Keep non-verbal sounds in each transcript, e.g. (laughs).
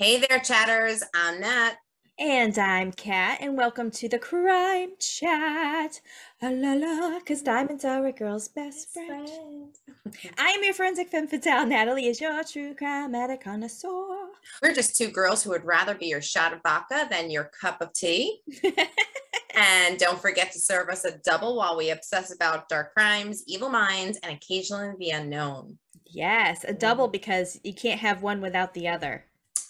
Hey there, chatters. I'm Nat. And I'm Kat, and welcome to the Crime Chat. Ah, la la, because diamonds are a girl's best friend. (laughs) I am your forensic femme fatale. Natalie is your true crime addict connoisseur. We're just two girls who would rather be your shot of vodka than your cup of tea. (laughs) and don't forget to serve us a double while we obsess about dark crimes, evil minds, and occasionally the unknown. yes, a double because you can't have one without the other.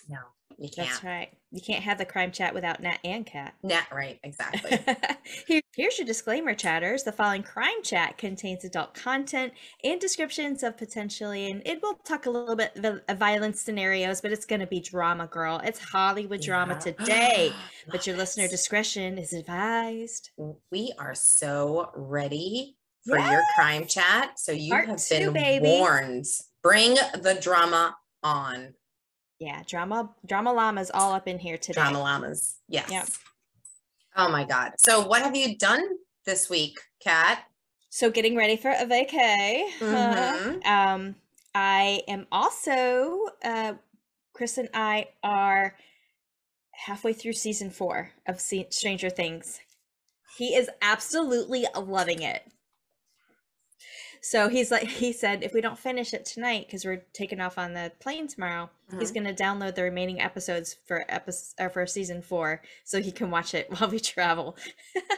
No, you can't. That's right. You can't have the crime chat without Nat and Kat. Nat, right, exactly. (laughs) Here, here's your disclaimer, chatters. The following crime chat contains adult content and descriptions of potentially, and it will talk a little bit of of uh, violent scenarios, but it's going to be drama, girl. It's Hollywood drama Yeah. today, (gasps) but your listener discretion is advised. We are so ready for your crime chat. So you Part have two, been baby. warned. Bring the drama on. Yeah, drama, drama llamas all up in here today. Drama llamas. Yes. Yep. Oh my God. So what have you done this week, Kat? So getting ready for a vacay. Mhm. (laughs) um, I am also uh, Chris and I are halfway through season four of Se- Stranger Things. He is absolutely loving it. So he's like, he said, if we don't finish it tonight, because we're taking off on the plane tomorrow, he's Mhm. going to download the remaining episodes for episode or for season four, so he can watch it (laughs) while we travel.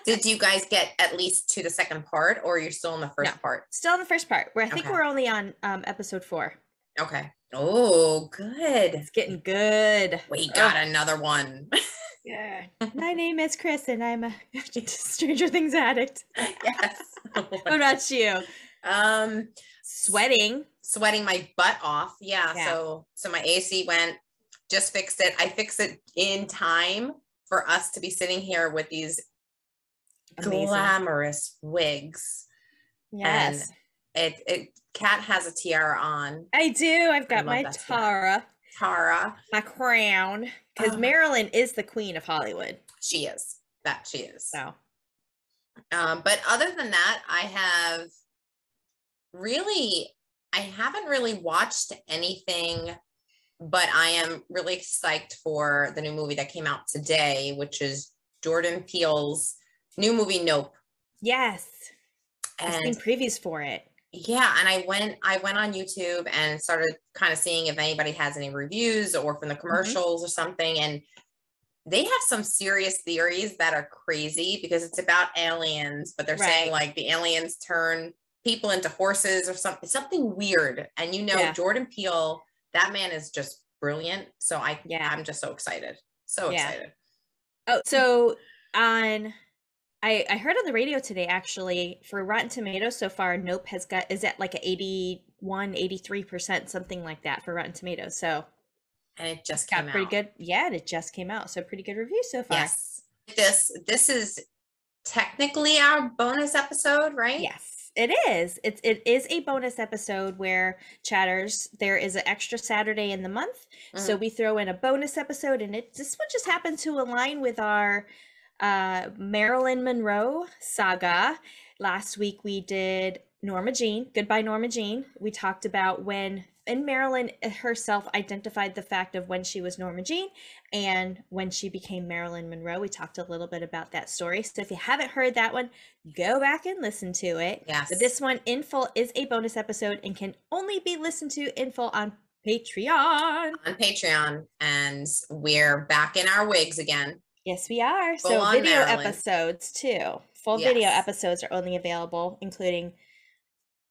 Did you guys get at least to the second part or you're still in the first No. part? Still in the first part, where I think Okay. we're only on um, episode four. Okay. Oh, good. It's getting good. We got another one. (laughs) Yeah. My name is Chris, and I'm a (laughs) Stranger Things addict. yes. Oh What about you? Um, Sweating. sweating my butt off. Yeah, Yeah. So so my AC went, just fixed it. I fixed it in time for us to be sitting here with these Amazing. glamorous wigs. Yes. It it Kat has a tiara on. I do. I've got my tiara. Tara, Tara. my crown, because Oh. Marilyn is the queen of Hollywood. She is. That she is. So, Um, but other than that, I have really, I haven't really watched anything, but I am really psyched for the new movie that came out today, which is Jordan Peele's new movie, Nope. yes. I've seen And previews for it. yeah, and I went, I went on YouTube and started kind of seeing if anybody has any reviews or from the mm-hmm. commercials or something. And they have some serious theories that are crazy because it's about aliens, but they're saying like the aliens turn people into horses or something, something weird. And you know, Yeah. Jordan Peele, that man is just brilliant. So I, Yeah. I'm just so excited, so Yeah. excited. Oh, so on. I, I heard on the radio today actually for Rotten Tomatoes so far, Nope has got is at like a 81, 83%, something like that for Rotten Tomatoes. So And it just got pretty out. good. Yeah, and it just came out. So pretty good review so far. Yes. This, this is technically our bonus episode, right? Yes, it is. It's it is a bonus episode where chatters there is an extra Saturday in the month, so Mm-hmm. we throw in a bonus episode, and it this one just happened to align with our uh, Marilyn Monroe saga. Last week we did Norma Jean. Goodbye, Norma Jean. We talked about when. And Marilyn eh, herself identified the fact of when she was Norma Jean and when she became Marilyn Monroe. We talked a little bit about that story. So if you haven't heard that one, go back and listen to it. Yes. But this one in full is a bonus episode and can only be listened to in full on Patreon. on Patreon, and we're back in our wigs again. Yes, we are. Full so video Marilyn. episodes too. Full video episodes are only available, including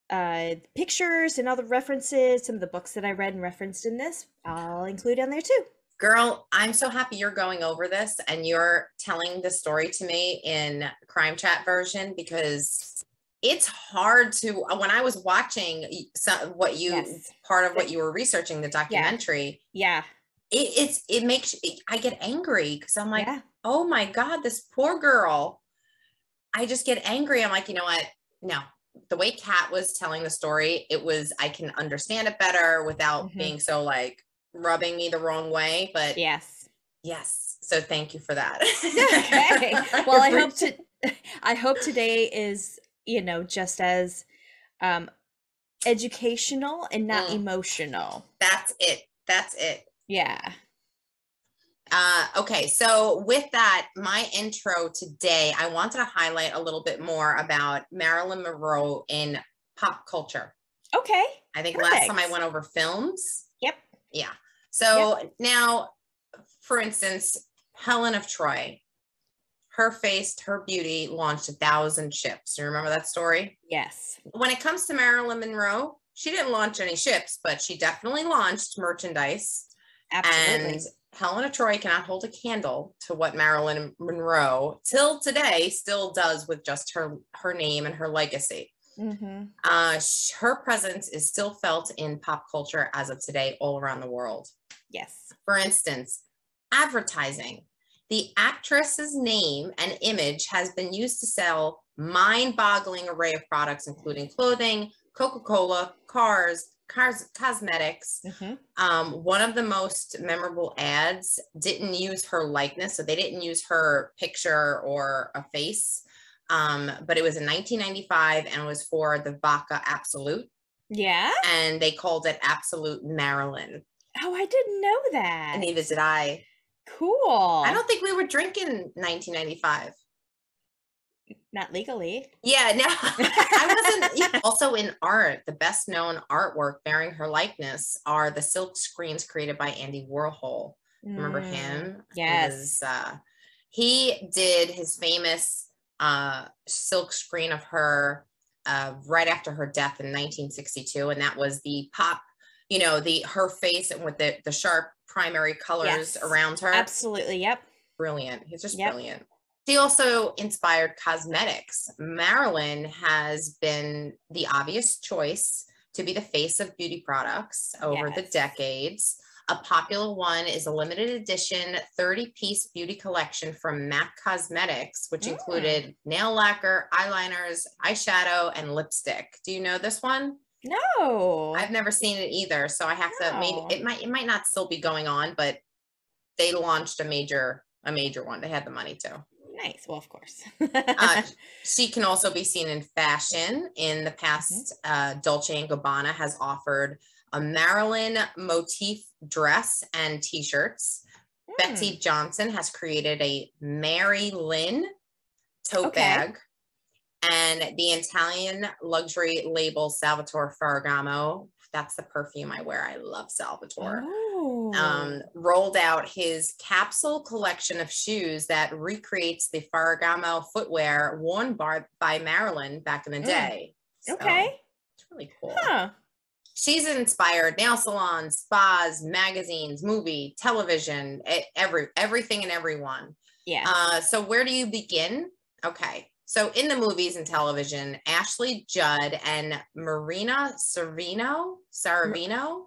uh pictures and all the references, some of the books that I read and referenced in this. I'll include on there too. Girl, I'm so happy you're going over this and you're telling the story to me in crime chat version because it's hard to when I was watching some, what you Yes. part of what you were researching the documentary Yeah. it, it's it makes I get angry because I'm like yeah. oh my god this poor girl I just get angry I'm like you know what no the way Kat was telling the story it was I can understand it better without Mhm. being so like rubbing me the wrong way but Yes. Yes. So thank you for that. (laughs) (laughs) okay. Well, I hope to (laughs) I hope today is, you know, just as um educational and not Mm. emotional. That's it. That's it. Yeah. Uh, okay, so with that, my intro today, I wanted to highlight a little bit more about Marilyn Monroe in pop culture. Okay. I think last time I went over films. Yep. Yeah. So now, for instance, Helen of Troy, her face, her beauty launched a thousand ships. You remember that story? Yes. When it comes to Marilyn Monroe, she didn't launch any ships, but she definitely launched merchandise. Absolutely. And Helen of Troy cannot hold a candle to what Marilyn Monroe till today still does with just her her name and her legacy. hmm Uh, sh- her presence is still felt in pop culture as of today all around the world. Yes. For instance, advertising. The actress's name and image has been used to sell mind-boggling array of products, including clothing, Coca-Cola, cars, cars, cosmetics. hmm Um, one of the most memorable ads didn't use her likeness, so they didn't use her picture or a face. Um, but it was in 1995 and it was for the Vodka Absolut, Yeah. and they called it Absolut Marilyn. Oh, I didn't know that. And neither did I. Cool. I don't think we were drinking 1995. Not legally. Yeah, no, (laughs) I wasn't. (laughs) Also, in art, the best known artwork bearing her likeness are the silk screens created by Andy Warhol. Remember Mm, him? He yes. was, uh, he did his famous uh, silk screen of her uh, right after her death in 1962, and that was the pop. You know, the her face and with the the sharp primary colors Yes. around her. Absolutely. Yep. brilliant. He's just Yep. brilliant. He also inspired cosmetics. Marilyn has been the obvious choice to be the face of beauty products over the decades. A popular one is a limited edition 30 piece beauty collection from MAC Cosmetics, which Mm. included nail lacquer, eyeliners, eyeshadow, and lipstick. Do you know this one? No. I've never seen it either, so I have to. No. Maybe it might it might not still be going on, but they launched a major a major one. They had the money to. Nice. Well, of course. Uh, (laughs) she can also be seen in fashion. In the past, uh, Dolce and Gabbana has offered a Marilyn motif dress and T-shirts. Betsey Hmm. Johnson has created a Marilyn tote Okay. bag. And the Italian luxury label Salvatore Ferragamo, that's the perfume I wear. I love Salvatore. Oh. Um, rolled out his capsule collection of shoes that recreates the Ferragamo footwear worn by, by Marilyn back in the Mm. day. So, okay. it's really cool. Huh. She's inspired nail salons, spas, magazines, movie, television, every everything and everyone. Yeah. Uh, so where do you begin? Okay. So in the movies and television, Ashley Judd and Marina Servino, Saravino,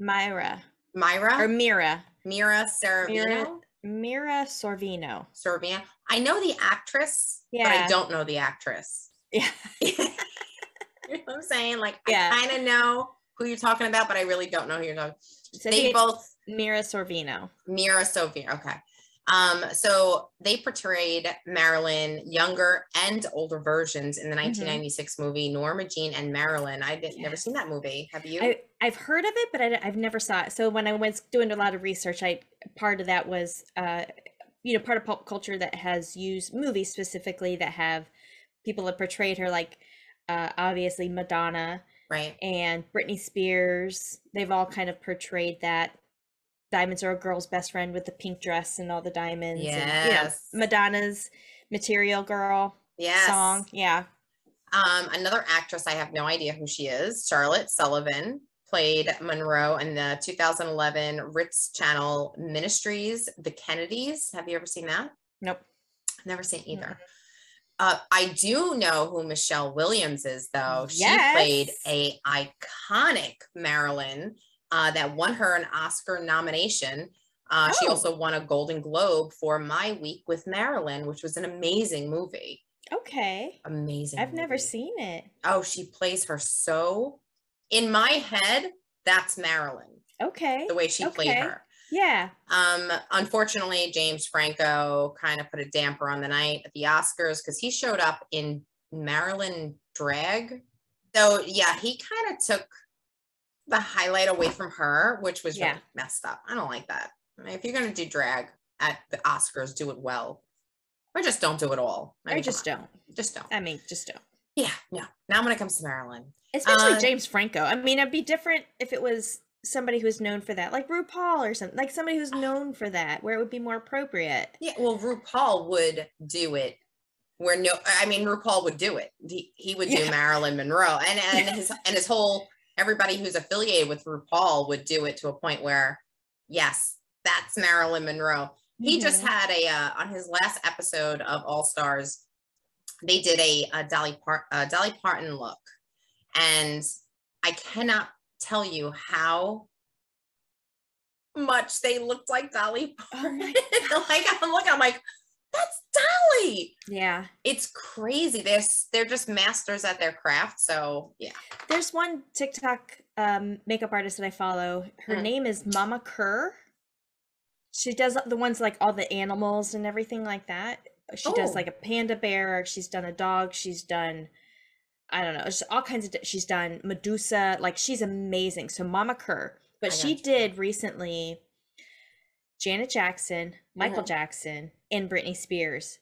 Myra Myra, or Mira. Mira Saravino, Mira- Mira Sorvino. Servino. I know the actress, but I don't know the actress. Yeah. (laughs) you know what I'm saying? Like Yeah. I kind of know who you're talking about, but I really don't know who you're talking. So they both Mira Sorvino. Mira Sophie. Okay. Um, so they portrayed Marilyn younger and older versions in the Mm-hmm. 1996 movie Norma Jean and Marilyn. I did never seen that movie. Have you? I, I've heard of it, but I, have never saw it. So when I was doing a lot of research, I part of that was, uh, you know, part of pop culture that has used movies specifically that have people that portrayed her, like uh, obviously Madonna right. and Britney Spears. They've all kind of portrayed that diamonds are a girl's best friend with the pink dress and all the diamonds. And, you know, Yes. Madonna's Material Girl Yes. song. Yeah. Um, another actress, I have no idea who she is. Charlotte Sullivan played Monroe in the 2011 Reelz Channel Ministries, The Kennedys. Have you ever seen that? Nope. Never seen either. Mm-mm. Uh, I do know who Michelle Williams is, though. Yes. She played a iconic Marilyn uh, that won her an Oscar nomination. Uh, She Oh. also won a Golden Globe for My Week with Marilyn, which was an amazing movie. Okay. Amazing. I've never seen it. Oh, she plays her so. In my head, that's Marilyn. Okay. The way she played her. Yeah. Um, unfortunately, James Franco kind of put a damper on the night at the Oscars because he showed up in Marilyn drag. So yeah, he kind of took the highlight away from her, which was Yeah. really messed up. I don't like that. If you're gonna do drag at the Oscars, do it well, or just don't do it all. I I mean, just don't. just don't. I mean, just don't. Yeah, no. Now when it comes to Marilyn, Especially Uh, James Franco. I mean, it'd be different if it was somebody who's known for that, like RuPaul or something, like somebody who's known for that, where it would be more appropriate. yeah. Well, RuPaul would do it. Where no, I mean, RuPaul would do it. He, he would do Yeah. Marilyn Monroe, and and (laughs) his and his whole everybody who's affiliated with RuPaul would do it to a point where, yes, that's Marilyn Monroe. He just Mhm. had a uh, on his last episode of All Stars. They did a, a Dolly Part uh, Dolly Parton look, and I cannot tell you how much they looked like Dolly Oh Parton. my (laughs) like I'm looking, I'm like, that's Dolly. Yeah. It's crazy. They're they're just masters at their craft. So yeah. There's one TikTok um, makeup artist that I follow. Her Mm. name is Mama Kerr. She does the ones like all the animals and everything like that. She does Oh. like a panda bear. She's done a dog. She's done, I don't know, just all kinds of. She's done Medusa. Like she's amazing. So Mama Kerr. But she did recently Janet Jackson, Michael Mhm. Jackson, and Britney Spears.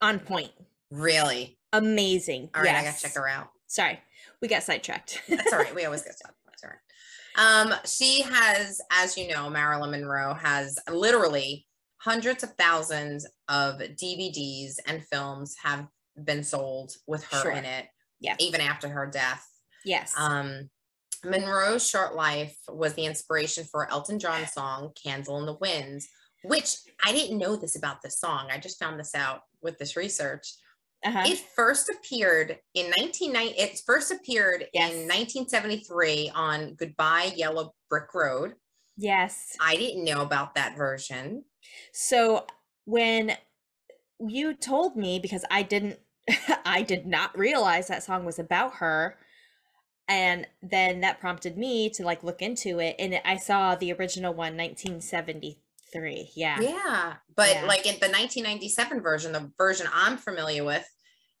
On point. Really. Amazing. All right, yes. I gotta check her out. Sorry, we got sidetracked. That's all right. We always get (laughs) stuff. That's all right. Um, she has, as you know, Marilyn Monroe has literally hundreds of thousands of DVDs and films have been sold with her Sure. in it, yes. even after her death. Yes. Um, Monroe's short life was the inspiration for Elton John's song "Candle in the Wind," which I didn't know this about this song. I just found this out with this research. uh-huh. It first appeared in 1990. It first appeared Yes. in 1973 on "Goodbye Yellow Brick Road." yes. I didn't know about that version. So when you told me because I didn't (laughs) I did not realize that song was about her and then that prompted me to like look into it and I saw the original one 1973. Yeah. Yeah, but Yeah. like in the 1997 version, the version I'm familiar with,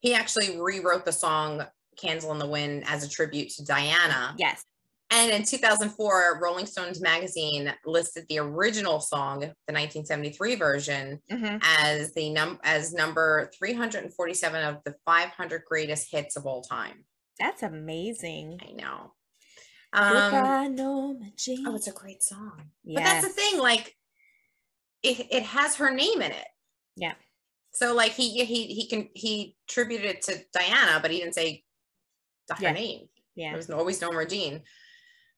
he actually rewrote the song "Candle in the Wind" as a tribute to Diana. Yes. And in 2004, Rolling Stones magazine listed the original song, the 1973 version, hmm as the num as number 347 of the 500 greatest hits of all time. That's amazing. I know. Um, Goodbye, Norma Jean. oh, it's a great song. yes. But that's the thing, like it, it has her name in it. Yeah. So like he he he can he tributed it to Diana, but he didn't say her Yeah. name. Yeah. There was always Norma Jean.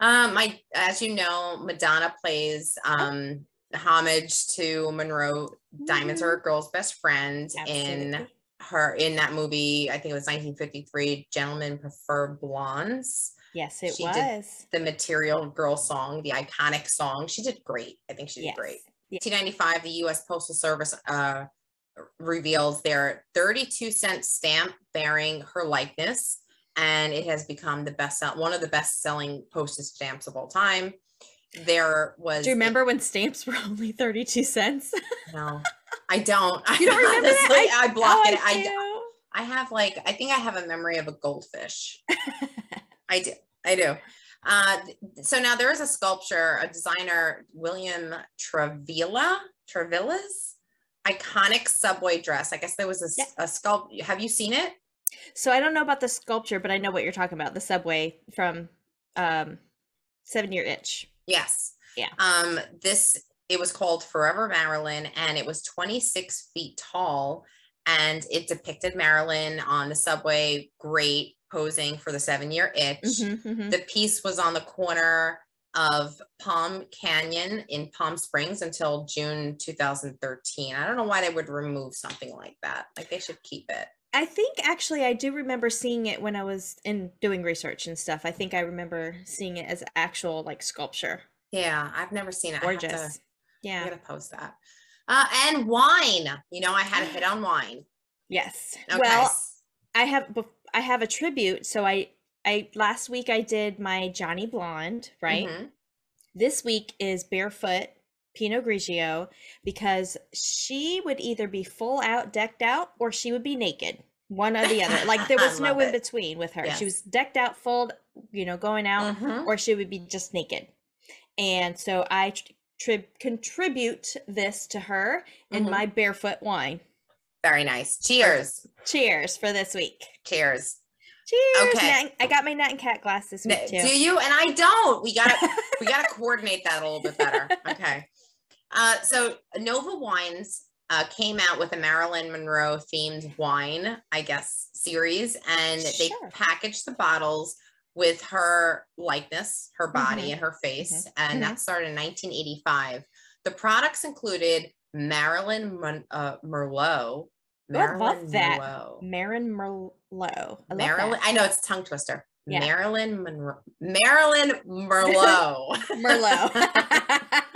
Um, my as you know, Madonna plays Oh. um homage to Monroe. Diamonds are a girl's best friend in Absolutely. Her in that movie. I think it was 1953. Gentlemen prefer blondes. Yes, it she did was. The Material Girl song, the iconic song. She did great. I think she did Yes. great. Yeah. 1995, the U.S. Postal Service uh, reveals their 32 cent stamp bearing her likeness, and it has become the best one of the best selling postage stamps of all time. There was Do you remember when stamps were (laughs) only 32 cents? No, I don't. You don't remember that? Honestly, I, block Oh, it. I, do. I have like I think I have a memory of a goldfish. (laughs) I do. I do. Uh, so now there is a sculpture, a designer, William Travilla, Travilla's iconic subway dress. I guess there was a sculpt. Have you seen it? So I don't know about the sculpture, but I know what you're talking about. The subway from um Seven Year Itch. Yes. Yeah. Um, this it was called Forever Marilyn, and it was 26 feet tall, and it depicted Marilyn on the subway, great posing for the seven year itch. Mhm, mhm. The piece was on the corner of Palm Canyon in Palm Springs until June 2013. I don't know why they would remove something like that. Like they should keep it. I think actually I do remember seeing it when I was in doing research and stuff. I think I remember seeing it as actual like sculpture. Yeah, I've never seen it. To- Gorgeous. I Yeah. gotta post that. Uh, and wine. You know, I had a hit on wine. Yes. Okay. Well, I have I have a tribute. So I I last week I did my Johnny Blonde, right? Mhm. This week is Barefoot Pinot Grigio because she would either be full out decked out or she would be naked. One or the other. Like there (laughs) was no in between with her. She was decked out full, you know, going out Mhm. or she would be just naked. And so I tr- tri- contribute this to her in Mhm. my barefoot wine. Very nice. Cheers. Cheers for this week. Cheers. Cheers. Okay. Nat- I got my Nat and Kat glass this week too. Do you? And I don't. We got to we got to (laughs) coordinate that a little bit better. Okay. Uh, so Nova Wines uh, came out with a Marilyn Monroe themed wine, I guess, series, and they Sure. packaged the bottles with her likeness, her body, Mhm. and her face, Mhm. and that started in 1985. The products included Marilyn Mon- uh, Merlot. Oh, I love Marilyn that. Merlot. Marin Merlot. I Marilyn, that. I know it's a tongue twister. Yeah. Marilyn Monroe, Marilyn Merlot. (laughs) Merlot. (laughs)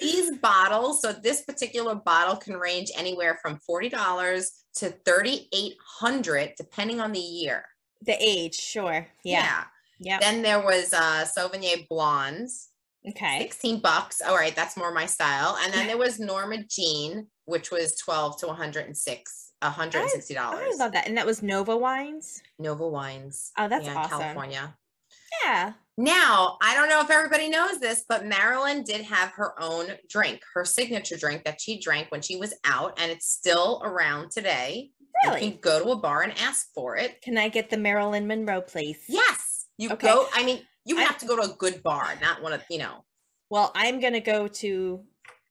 These bottles, so this particular bottle can range anywhere from forty dollars to thirty eight hundred, depending on the year. the age, sure. Yeah. Yeah. Then there was uh Sauvignon Blondes, Okay. sixteen bucks. All right, that's more my style. And then there was Norma Jean, which was twelve to 106, 160 dollars. I love that. And that was Nova Wines. Nova Wines. Oh, that's yeah, awesome. California. Yeah. Now, I don't know if everybody knows this, but Marilyn did have her own drink, her signature drink that she drank when she was out, and it's still around today. You Really? can go to a bar and ask for it. Can I get the Marilyn Monroe, please? Yes, you Okay. go. I mean, you I- have to go to a good bar, not one of you know. Well, I'm gonna go to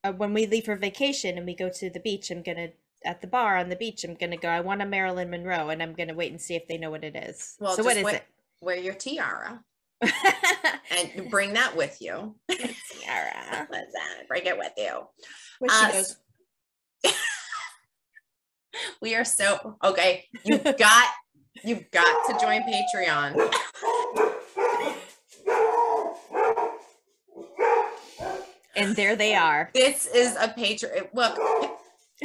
uh, when we leave for vacation and we go to the beach. I'm gonna at the bar on the beach. I'm gonna go. I want a Marilyn Monroe, and I'm gonna wait and see if they know what it is. Well, so what is Wear your tiara it? And bring that with you. Tiara. (laughs) Listen, bring it with you. She Uh, goes. (laughs) We are so okay. You've got you've got to join Patreon. And there they are. This is a Patreon. Look,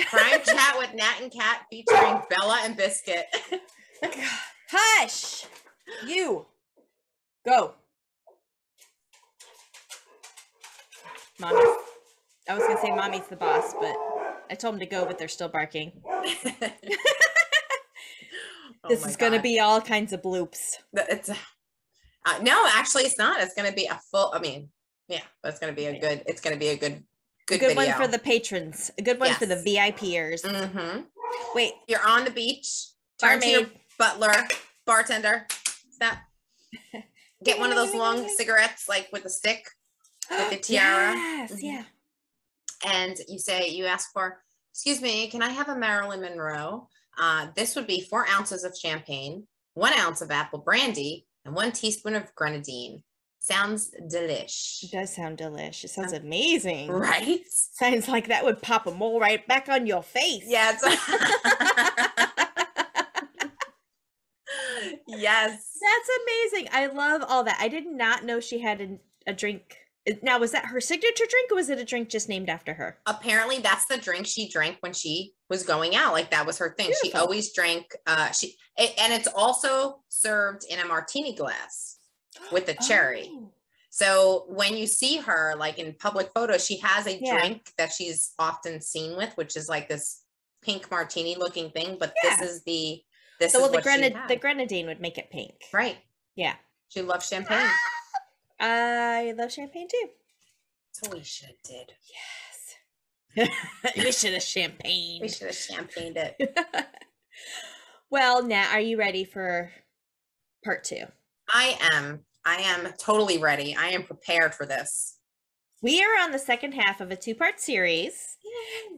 Crime Chat with Nat and Kat featuring Bella and Biscuit. (laughs) Hush! You go. Mommy. I was gonna say mommy's the boss, but I told them to go, but they're still barking. (laughs) (laughs) Oh this is gonna be all kinds of bloops. It's uh, no, actually, it's not. It's gonna be a full. I mean, yeah, but it's gonna be a good. It's gonna be a good, A good, good video. one for the patrons. A good one for the VIPers. hmm Wait, You're on the beach. Turn to barmaid. butler, bartender. Stop. (laughs) Get one of those long cigarettes, like with a stick, with the (gasps) tiara. Yes, Mhm. yeah. and you say you ask for excuse me can i have a marilyn monroe uh, this would be four ounces of champagne one ounce of apple brandy and one teaspoon of grenadine sounds delish It does sound delish. It sounds Uh, amazing. right Sounds like that would pop a mole right back on your face. yeah (laughs) (laughs) it's- yes That's amazing. I love all that. I did not know she had a, a drink. Now, was that her signature drink or was it a drink just named after her? apparently that's the drink she drank when she was going out like that was her thing she always drank uh she it, and it's also served in a martini glass with a cherry Oh, So when you see her like in public photos, she has a Yeah. drink that she's often seen with, which is like this pink martini looking thing. But Yeah. this is the this So, well, the, grenad- the grenadine would make it pink. right. Yeah. She loves champagne. Ah! I love champagne too. So we should have did. Yes. (laughs) we should have champagne. We should have champagned it. (laughs) well, Nat, are you ready for part two? I am. I am totally ready. I am prepared for this. We are on the second half of a two part series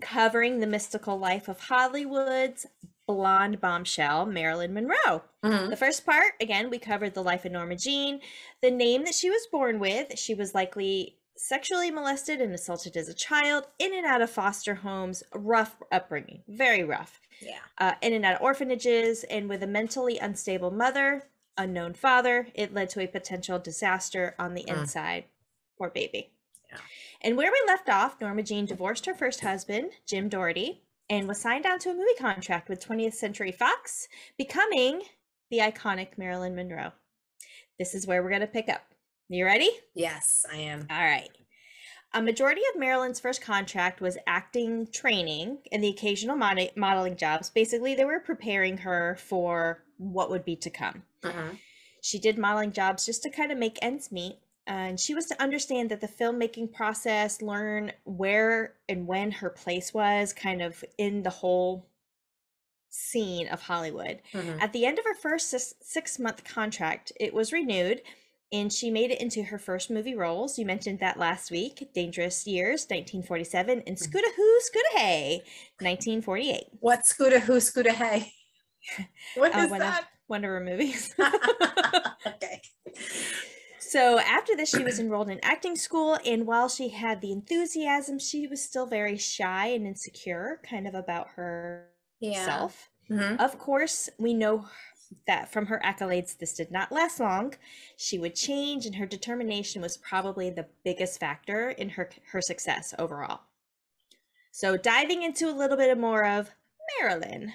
covering the mystical life of Hollywood's blonde bombshell, Marilyn Monroe. Mhm. The first part, again, we covered the life of Norma Jean, the name that she was born with. She was likely sexually molested and assaulted as a child, in and out of foster homes, rough upbringing, very rough, Yeah. uh, in and out of orphanages, and with a mentally unstable mother, unknown father, it led to a potential disaster on the Mm. inside. Poor baby. Yeah. And where we left off, Norma Jean divorced her first husband, Jim Doherty, and was signed on to a movie contract with 20th Century Fox, becoming the iconic Marilyn Monroe. This is where we're going to pick up. You ready? Yes, I am. All right. A majority of Marilyn's first contract was acting training and the occasional mod- modeling jobs. Basically, they were preparing her for what would be to come. Mhm. She did modeling jobs just to kind of make ends meet. And she was to understand that the filmmaking process, learn where and when her place was, kind of in the whole scene of Hollywood. Mhm. At the end of her first six month contract, it was renewed and she made it into her first movie roles. You mentioned that last week Dangerous Years, 1947, and Mhm. Scooter Hoo, Scooter Hey, 1948. What Scooter who? (laughs) What Uh, is one, of, that? one of her movies. (laughs) (laughs) okay. So after this, she was enrolled in acting school, and while she had the enthusiasm, she was still very shy and insecure, kind of about Yeah. herself. Mhm. Of course, we know that from her accolades, this did not last long. She would change, and her determination was probably the biggest factor in her her success overall. So, diving into a little bit more of Marilyn.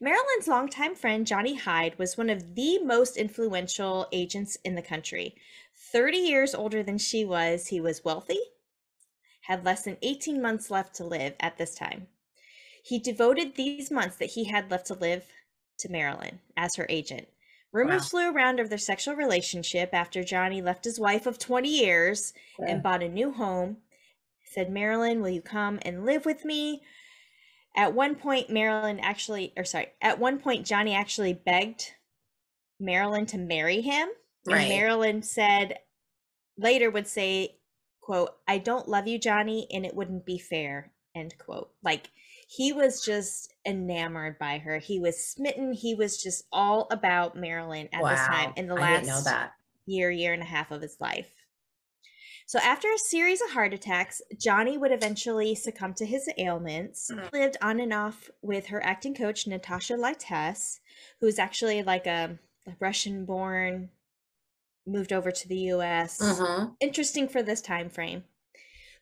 Marilyn's longtime friend Johnny Hyde was one of the most influential agents in the country. 30 years older than she was, he was wealthy, had less than 18 months left to live at this time. He devoted these months that he had left to live to Marilyn as her agent. Rumors Wow. flew around of their sexual relationship after Johnny left his wife of 20 years Yeah. and bought a new home. Said, Marilyn, will you come and live with me? At one point, Marilyn actually, or sorry, at one point, Johnny actually begged Marilyn to marry him. And Right. Marilyn said, later would say, quote, I don't love you, Johnny, and it wouldn't be fair, end quote. Like, he was just enamored by her. He was smitten. He was just all about Marilyn at this time in the last year, year and a half of his life. So after a series of heart attacks, Johnny would eventually succumb to his ailments. Mm. Lived on and off with her acting coach Natasha Lytess, who's actually like a Russian-born, moved over to the U.S. Mhm. Interesting for this time frame.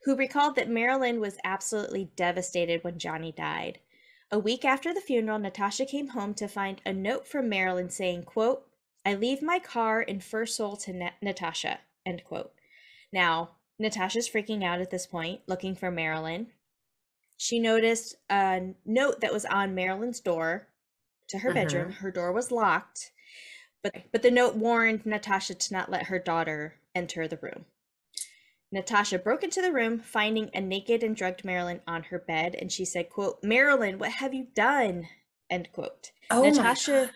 Who recalled that Marilyn was absolutely devastated when Johnny died. A week after the funeral, Natasha came home to find a note from Marilyn saying, quote, I leave my car in First Soul to Na- Natasha, end quote. Now, Natasha's freaking out at this point, looking for Marilyn. She noticed a note that was on Marilyn's door to her Mhm. bedroom. Her door was locked, but but the note warned Natasha to not let her daughter enter the room. Natasha broke into the room, finding a naked and drugged Marilyn on her bed, and she said, quote, Marilyn, what have you done? End quote. Oh Natasha.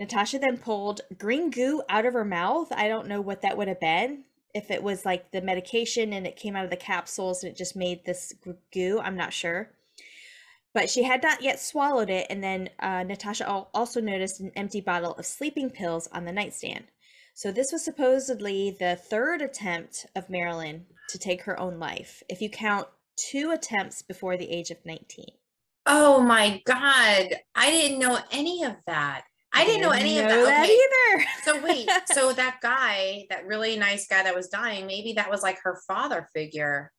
Natasha then pulled green goo out of her mouth. I don't know what that would have been. If it was like the medication and it came out of the capsules and it just made this goo, I'm not sure. But she had not yet swallowed it. And then uh, Natasha also noticed an empty bottle of sleeping pills on the nightstand. So this was supposedly the third attempt of Marilyn to take her own life, if you count two attempts before the age of 19. Oh my God. I didn't know any of that. I didn't know any of that. Okay. either. (laughs) So wait, so that guy, that really nice guy that was dying, maybe that was like her father figure.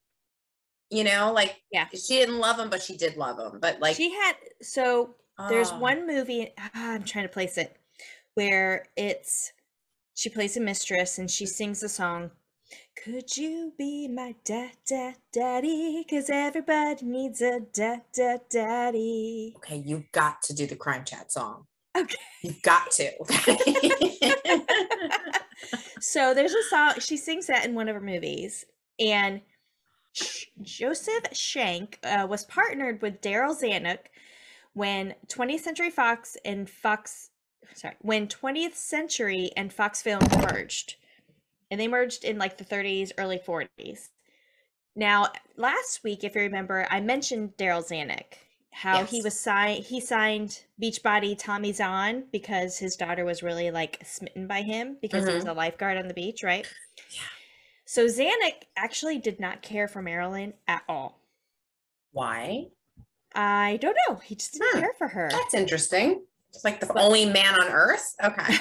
You know, like Yeah. she didn't love him, but she did love him. But like she had so there's one movie ah, (sighs) i'm trying to place it where it's she plays a mistress and she sings the song could you be my da da daddy because everybody needs a da da daddy Okay, you've got to do the crime chat song. Okay. You've got to. (laughs) so there's a song she sings that in one of her movies and joseph shank uh, was partnered with darryl zanuck when 20th century fox and fox sorry when 20th century and fox films merged and they merged in like the 30s early 40s now last week if you remember i mentioned darryl zanuck how he was signed he signed beachbody tommy zahn because his daughter was really like smitten by him because he was a lifeguard on the beach right Yeah. so zanuck actually did not care for marilyn at all Why? i don't know he just didn't Hmm. care for her That's interesting. It's like the only man on earth. Okay.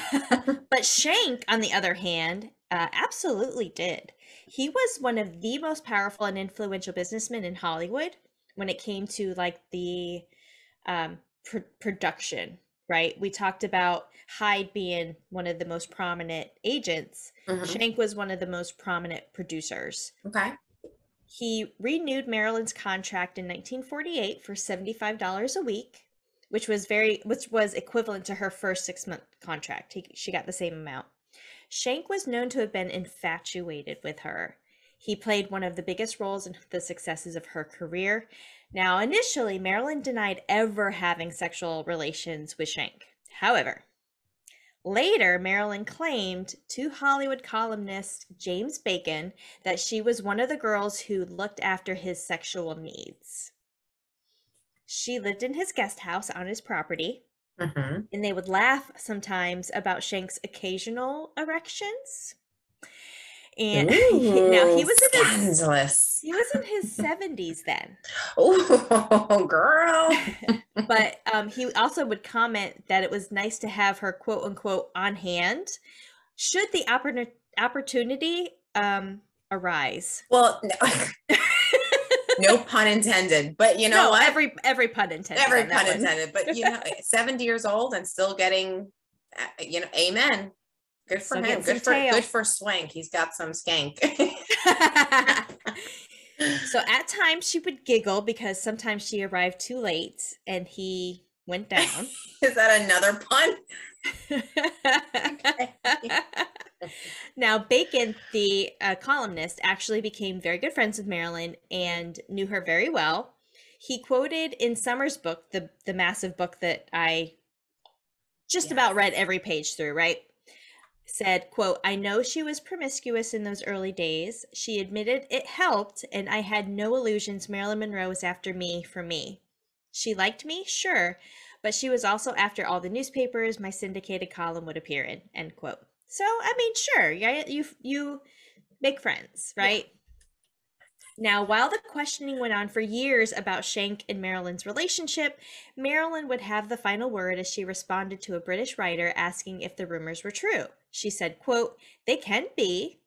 (laughs) but Shank, on the other hand, uh, absolutely did. He was one of the most powerful and influential businessmen in Hollywood when it came to like the um, pr- production. Right? We talked about Hyde being one of the most prominent agents. Mhm. Shank was one of the most prominent producers. Okay. He renewed Marilyn's contract in 1948 for $75 a week, which was very which was equivalent to her first 6-month contract. He, she got the same amount. Shank was known to have been infatuated with her. He played one of the biggest roles in the successes of her career. Now, initially, Marilyn denied ever having sexual relations with Shank. However, later, Marilyn claimed to Hollywood columnist James Bacon that she was one of the girls who looked after his sexual needs. She lived in his guest house on his property, Mm-hmm. and they would laugh sometimes about Shank's occasional erections. And (laughs) now he was in his he was in his seventies then, Oh, (laughs) girl. (laughs) but um, he also would comment that it was nice to have her quote unquote on hand should the oppor- opportunity um, arise. Well, no, no pun intended, but you know no, what? every every pun intended. Every pun intended. But you know, 70 years old and still getting, uh, you know, amen. Good for Still him. Good for tail. good for Swank. He's got some skank. (laughs) so at times she would giggle because sometimes she arrived too late and he went down. (laughs) Is that another pun? (laughs) now, Bacon, the uh, columnist, actually became very good friends with Marilyn and knew her very well. He quoted in Summers' book, the the massive book that I just about read every page through, right? Said, quote, I know she was promiscuous in those early days. She admitted it helped, and I had no illusions Marilyn Monroe was after me for me. She liked me, sure, but she was also after all the newspapers my syndicated column would appear in, end quote. So, I mean, sure, yeah, you you make friends, right? Now, while the questioning went on for years about Shank and Marilyn's relationship, Marilyn would have the final word as she responded to a British writer asking if the rumors were true. She said, quote, "They can be.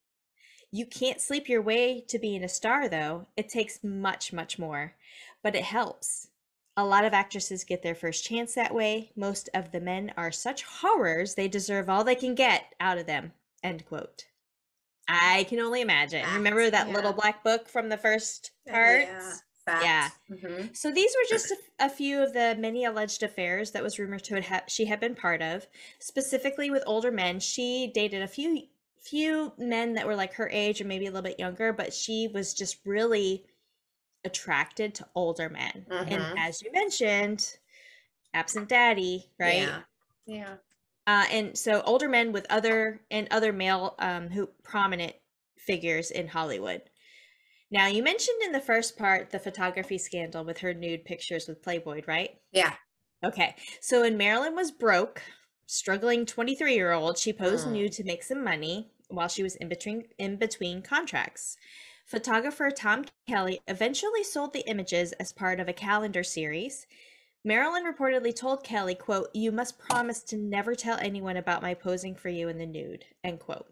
You can't sleep your way to being a star though. It takes much, much more, but it helps. A lot of actresses get their first chance that way. Most of the men are such horrors, they deserve all they can get out of them. End quote. I can only imagine. Remember that little black book from the first part? Yeah. Fact. Yeah. Mhm. So these were just a, a few of the many alleged affairs that was rumored to have she had been part of, specifically with older men. She dated a few few men that were like her age or maybe a little bit younger, but she was just really attracted to older men. Mhm. And as you mentioned, absent daddy, right? Yeah. Yeah. Uh, and so older men with other and other male um, who prominent figures in Hollywood. Now you mentioned in the first part the photography scandal with her nude pictures with Playboy, right? Yeah. Okay, so when Marilyn was broke, struggling 23 year old, she posed Mm. nude to make some money while she was in between in between contracts. Photographer Tom Kelly eventually sold the images as part of a calendar series. Marilyn reportedly told Kelly, quote, You must promise to never tell anyone about my posing for you in the nude, end quote.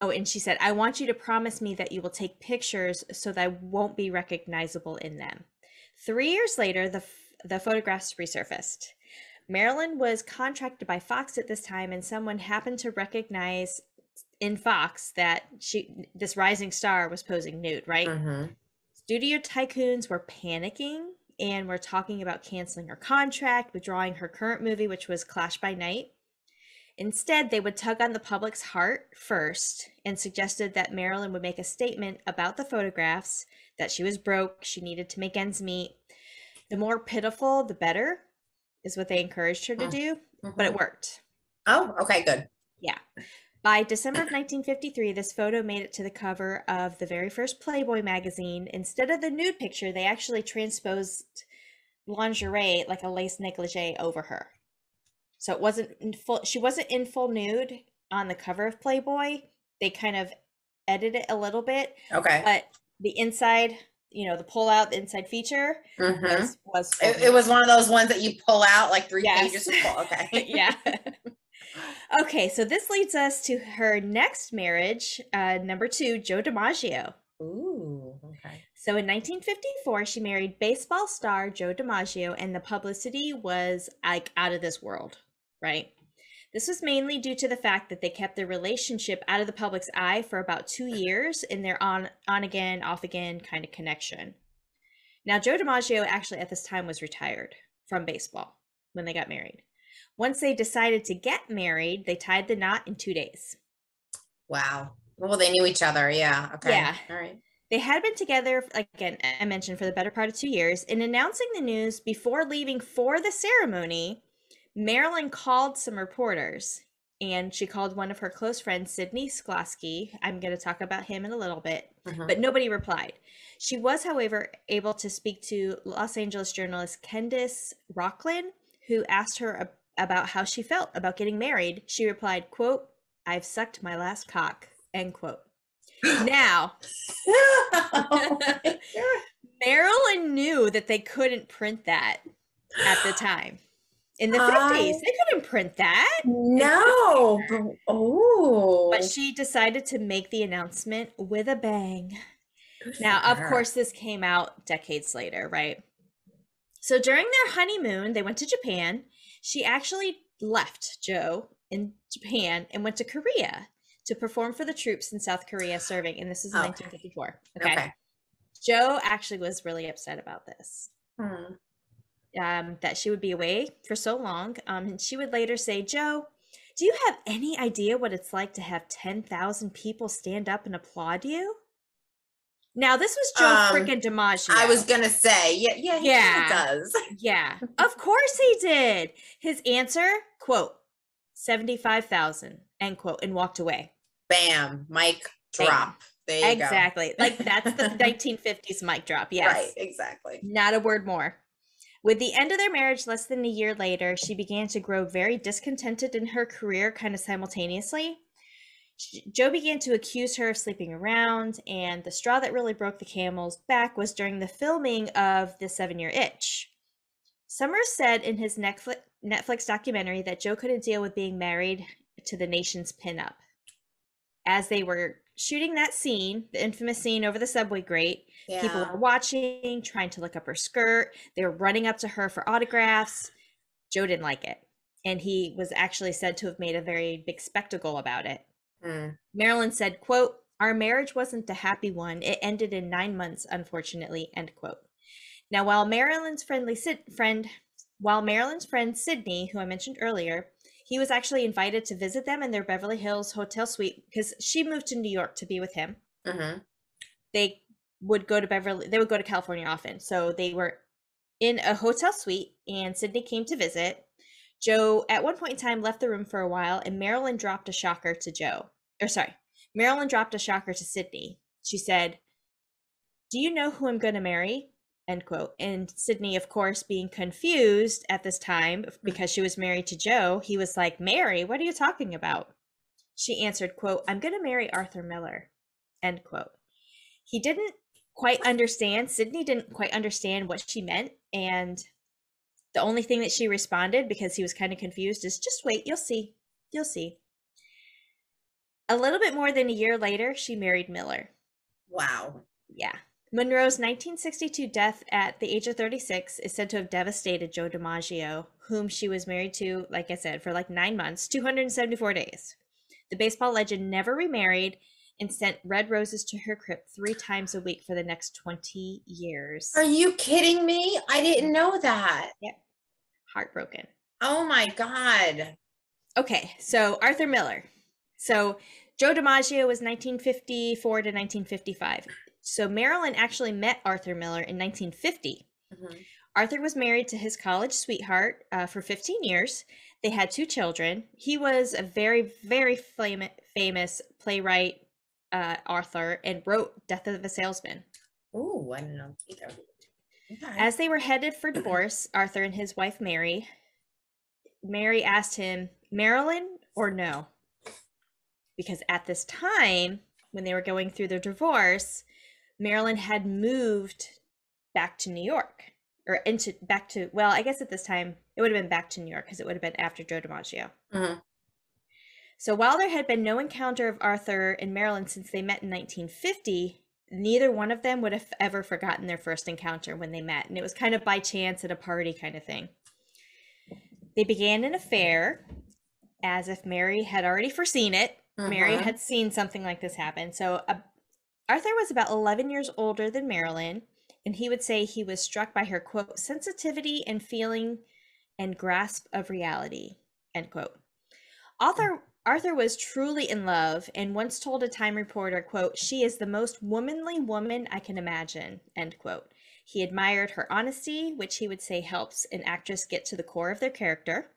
Oh, and she said, I want you to promise me that you will take pictures so that I won't be recognizable in them. Three years later, the, the photographs resurfaced. Marilyn was contracted by Fox at this time, and someone happened to recognize in Fox that she this rising star was posing nude, right? Mhm. Studio tycoons were panicking and we were talking about canceling her contract, withdrawing her current movie, which was Clash by Night. Instead, they would tug on the public's heart first and suggested that Marilyn would make a statement about the photographs, that she was broke, she needed to make ends meet. The more pitiful, the better, is what they encouraged her to Mm. do, but Mhm. it worked. Oh, okay, good. By December of 1953, this photo made it to the cover of the very first Playboy magazine. Instead of the nude picture, they actually transposed lingerie, like a lace negligee, over her. So it wasn't in full. She wasn't in full nude on the cover of Playboy. They kind of edited it a little bit, Okay. but the inside, you know, the pull out, the inside feature Mhm. was was. It, it was one of those ones that you pull out like three Yes. pages. Of pull. Okay. (laughs) yeah. (laughs) okay, so this leads us to her next marriage, uh, number two, Joe DiMaggio. Ooh. Okay. So in 1954, she married baseball star Joe DiMaggio, and the publicity was like out of this world, right? This was mainly due to the fact that they kept their relationship out of the public's eye for about two years in their on on again, off again kind of connection. Now, Joe DiMaggio actually at this time was retired from baseball when they got married. Once they decided to get married, they tied the knot in two days. Wow. Well, they knew each other. Yeah. Okay. Yeah. All right. They had been together, again, I mentioned, for the better part of two years. In announcing the news before leaving for the ceremony, Marilyn called some reporters and she called one of her close friends, Sidney Skolsky. I'm going to talk about him in a little bit, Mhm. but nobody replied. She was, however, able to speak to Los Angeles journalist Candice Rocklin, who asked her about how she felt about getting married. She replied, quote, I've sucked my last cock, end quote. (gasps) Now, (laughs) Oh. Marilyn knew that they couldn't print that at the time. In the 50s, they couldn't print that. no. but- Oh. But she decided to make the announcement with a bang. Good Now, of her. course, this came out decades later, right? So during their honeymoon, they went to Japan. She actually left Joe in Japan and went to Korea to perform for the troops in South Korea serving. And this is in Okay. 1954. Okay. Okay. Joe actually was really upset about this. Hmm. um, that she would be away for so long. Um, and she would later say, Joe, do you have any idea what it's like to have 10,000 people stand up and applaud you? Now, this was Joe Um, freaking DiMaggio. I was gonna say, yeah, yeah, he Yeah. does. (laughs) Yeah, of course he did. His answer, quote, 75,000, end quote, and walked away. Bam, mic drop. There you Exactly. Like that's the (laughs) 1950s mic drop. go. Yes. Right, exactly. Not a word more. With the end of their marriage less than a year later, she began to grow very discontented in her career kind of simultaneously. Joe began to accuse her of sleeping around, and the straw that really broke the camel's back was during the filming of The Seven Year Itch. Summers said in his Netflix, Netflix documentary that Joe couldn't deal with being married to the nation's pinup. As they were shooting that scene, the infamous scene over the subway grate, Yeah. People were watching, trying to look up her skirt. They were running up to her for autographs. Joe didn't like it. And he was actually said to have made a very big spectacle about it. Hmm. Marilyn said, quote, Our marriage wasn't a happy one. It ended in nine months, unfortunately, end quote. Now, while Marilyn's friendly Sid- friend, while Marilyn's friend Sidney, who I mentioned earlier, he was actually invited to visit them in their Beverly Hills hotel suite because she moved to New York to be with him Mhm. they would go to Beverly, they would go to California often. So they were in a hotel suite, and Sidney came to visit. Joe, at one point in time, left the room for a while, and Marilyn dropped a shocker to Joe. Or, sorry, Marilyn dropped a shocker to Sidney. She said, Do you know who I'm going to marry? End quote. And Sidney, of course, being confused at this time because she was married to Joe, he was like, Mary, what are you talking about? She answered, quote, I'm going to marry Arthur Miller. End quote. He didn't quite understand, Sidney didn't quite understand what she meant. And the only thing that she responded, because he was kind of confused, is just wait, you'll see. You'll see. A little bit more than a year later, she married Miller. Wow. Yeah. Monroe's 1962 death at the age of 36 is said to have devastated Joe DiMaggio, whom she was married to, like I said, for like nine months, 274 days. The baseball legend never remarried and sent red roses to her crypt three times a week for the next 20 years. Are you kidding me? I didn't know that. Yep. Heartbroken. Oh my god. Okay, so Arthur Miller. So Joe DiMaggio was 1954 to 1955. So Marilyn actually met Arthur Miller in 1950. Mhm. Arthur was married to his college sweetheart uh, for 15 years. They had two children. He was a very, very fam- famous playwright, uh, author, and wrote Death of a Salesman. Oh, I didn't know either. Okay. As they were headed for divorce, Arthur and his wife Mary, Mary asked him, Marilyn or no? Because at this time, when they were going through their divorce, Marilyn had moved back to New York or into back to, well, I guess at this time it would have been back to New York because it would have been after Joe DiMaggio. Mhm. So while there had been no encounter of Arthur and Marilyn since they met in 1950, neither one of them would have ever forgotten their first encounter when they met. And it was kind of by chance at a party kind of thing. They began an affair as if Mary had already foreseen it. Mary Mhm. had seen something like this happen. So uh, Arthur was about 11 years older than Marilyn, and he would say he was struck by her quote sensitivity and feeling and grasp of reality. End quote. Author Arthur was truly in love and once told a Time reporter, quote, she is the most womanly woman I can imagine, end quote. He admired her honesty, which he would say helps an actress get to the core of their character.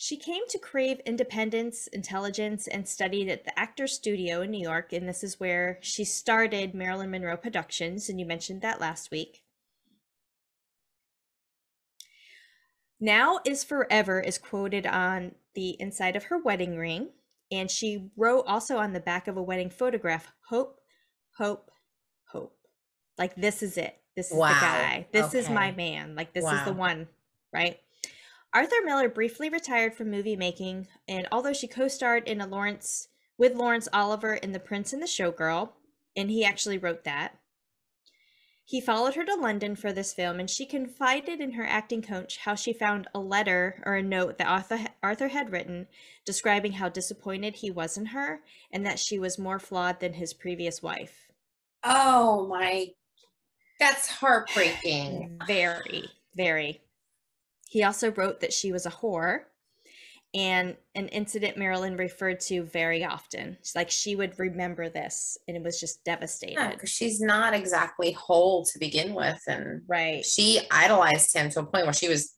She came to crave independence, intelligence, and studied at the Actors Studio in New York, and this is where she started Marilyn Monroe Productions, and you mentioned that last week. Now is forever is quoted on the inside of her wedding ring. And she wrote also on the back of a wedding photograph, hope, hope, hope. Like, this is it. This is wow. the guy. This okay. is my man. Like, this wow. is the one, right? Arthur Miller briefly retired from movie making, and although she co-starred in a Laurence with Laurence Olivier in The Prince and the Showgirl, and he actually wrote that, he followed her to London for this film, and she confided in her acting coach how she found a letter or a note that Arthur, Arthur had written describing how disappointed he was in her and that she was more flawed than his previous wife. Oh my, that's heartbreaking. very, very. He also wrote that she was a whore and an incident Marilyn referred to very often. It's like she would remember this and it was just devastated. Yeah, because she's not exactly whole to begin with. And right. She idolized him to a point where she was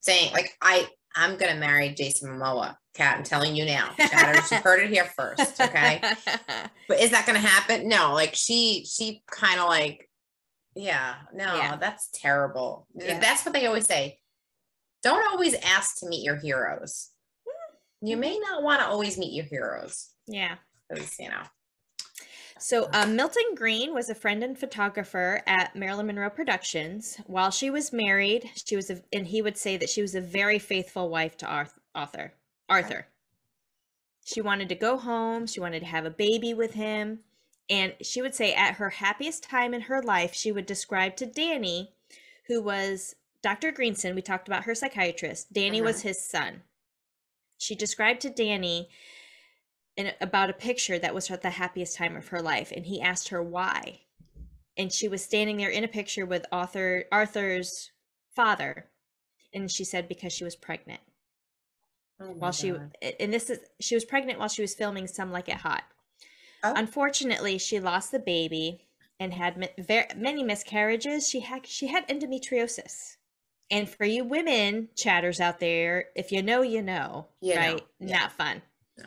saying, like, I I'm gonna marry Jason Momoa. Kat, I'm telling you now. Chatters, you heard it here first. Okay. (laughs) but is that gonna happen? No, like she she kind of like, yeah, no, yeah. that's terrible. Yeah. That's what they always say. Don't always ask to meet your heroes you may not want to always meet your heroes. Yeah. Because, you know. So, um, Milton Greene was a friend and photographer at Marilyn Monroe Productions. While she was married, she was, a, and he would say that she was a very faithful wife to Arthur. Arthur. She wanted to go home. She wanted to have a baby with him. And she would say at her happiest time in her life, she would describe to Danny, who was Dr. Greenson, we talked about her psychiatrist. Danny uh-huh. was his son she described to Danny in, about a picture that was at the happiest time of her life, and he asked her why. And she was standing there in a picture with Arthur Arthur's father, and she said because she was pregnant. Oh while God. she and this is she was pregnant while she was filming Some Like It Hot. Oh. Unfortunately, she lost the baby and had many miscarriages. She had she had endometriosis. And for you women chatters out there, if you know, you know, you right? Know. Yeah. Not fun. No.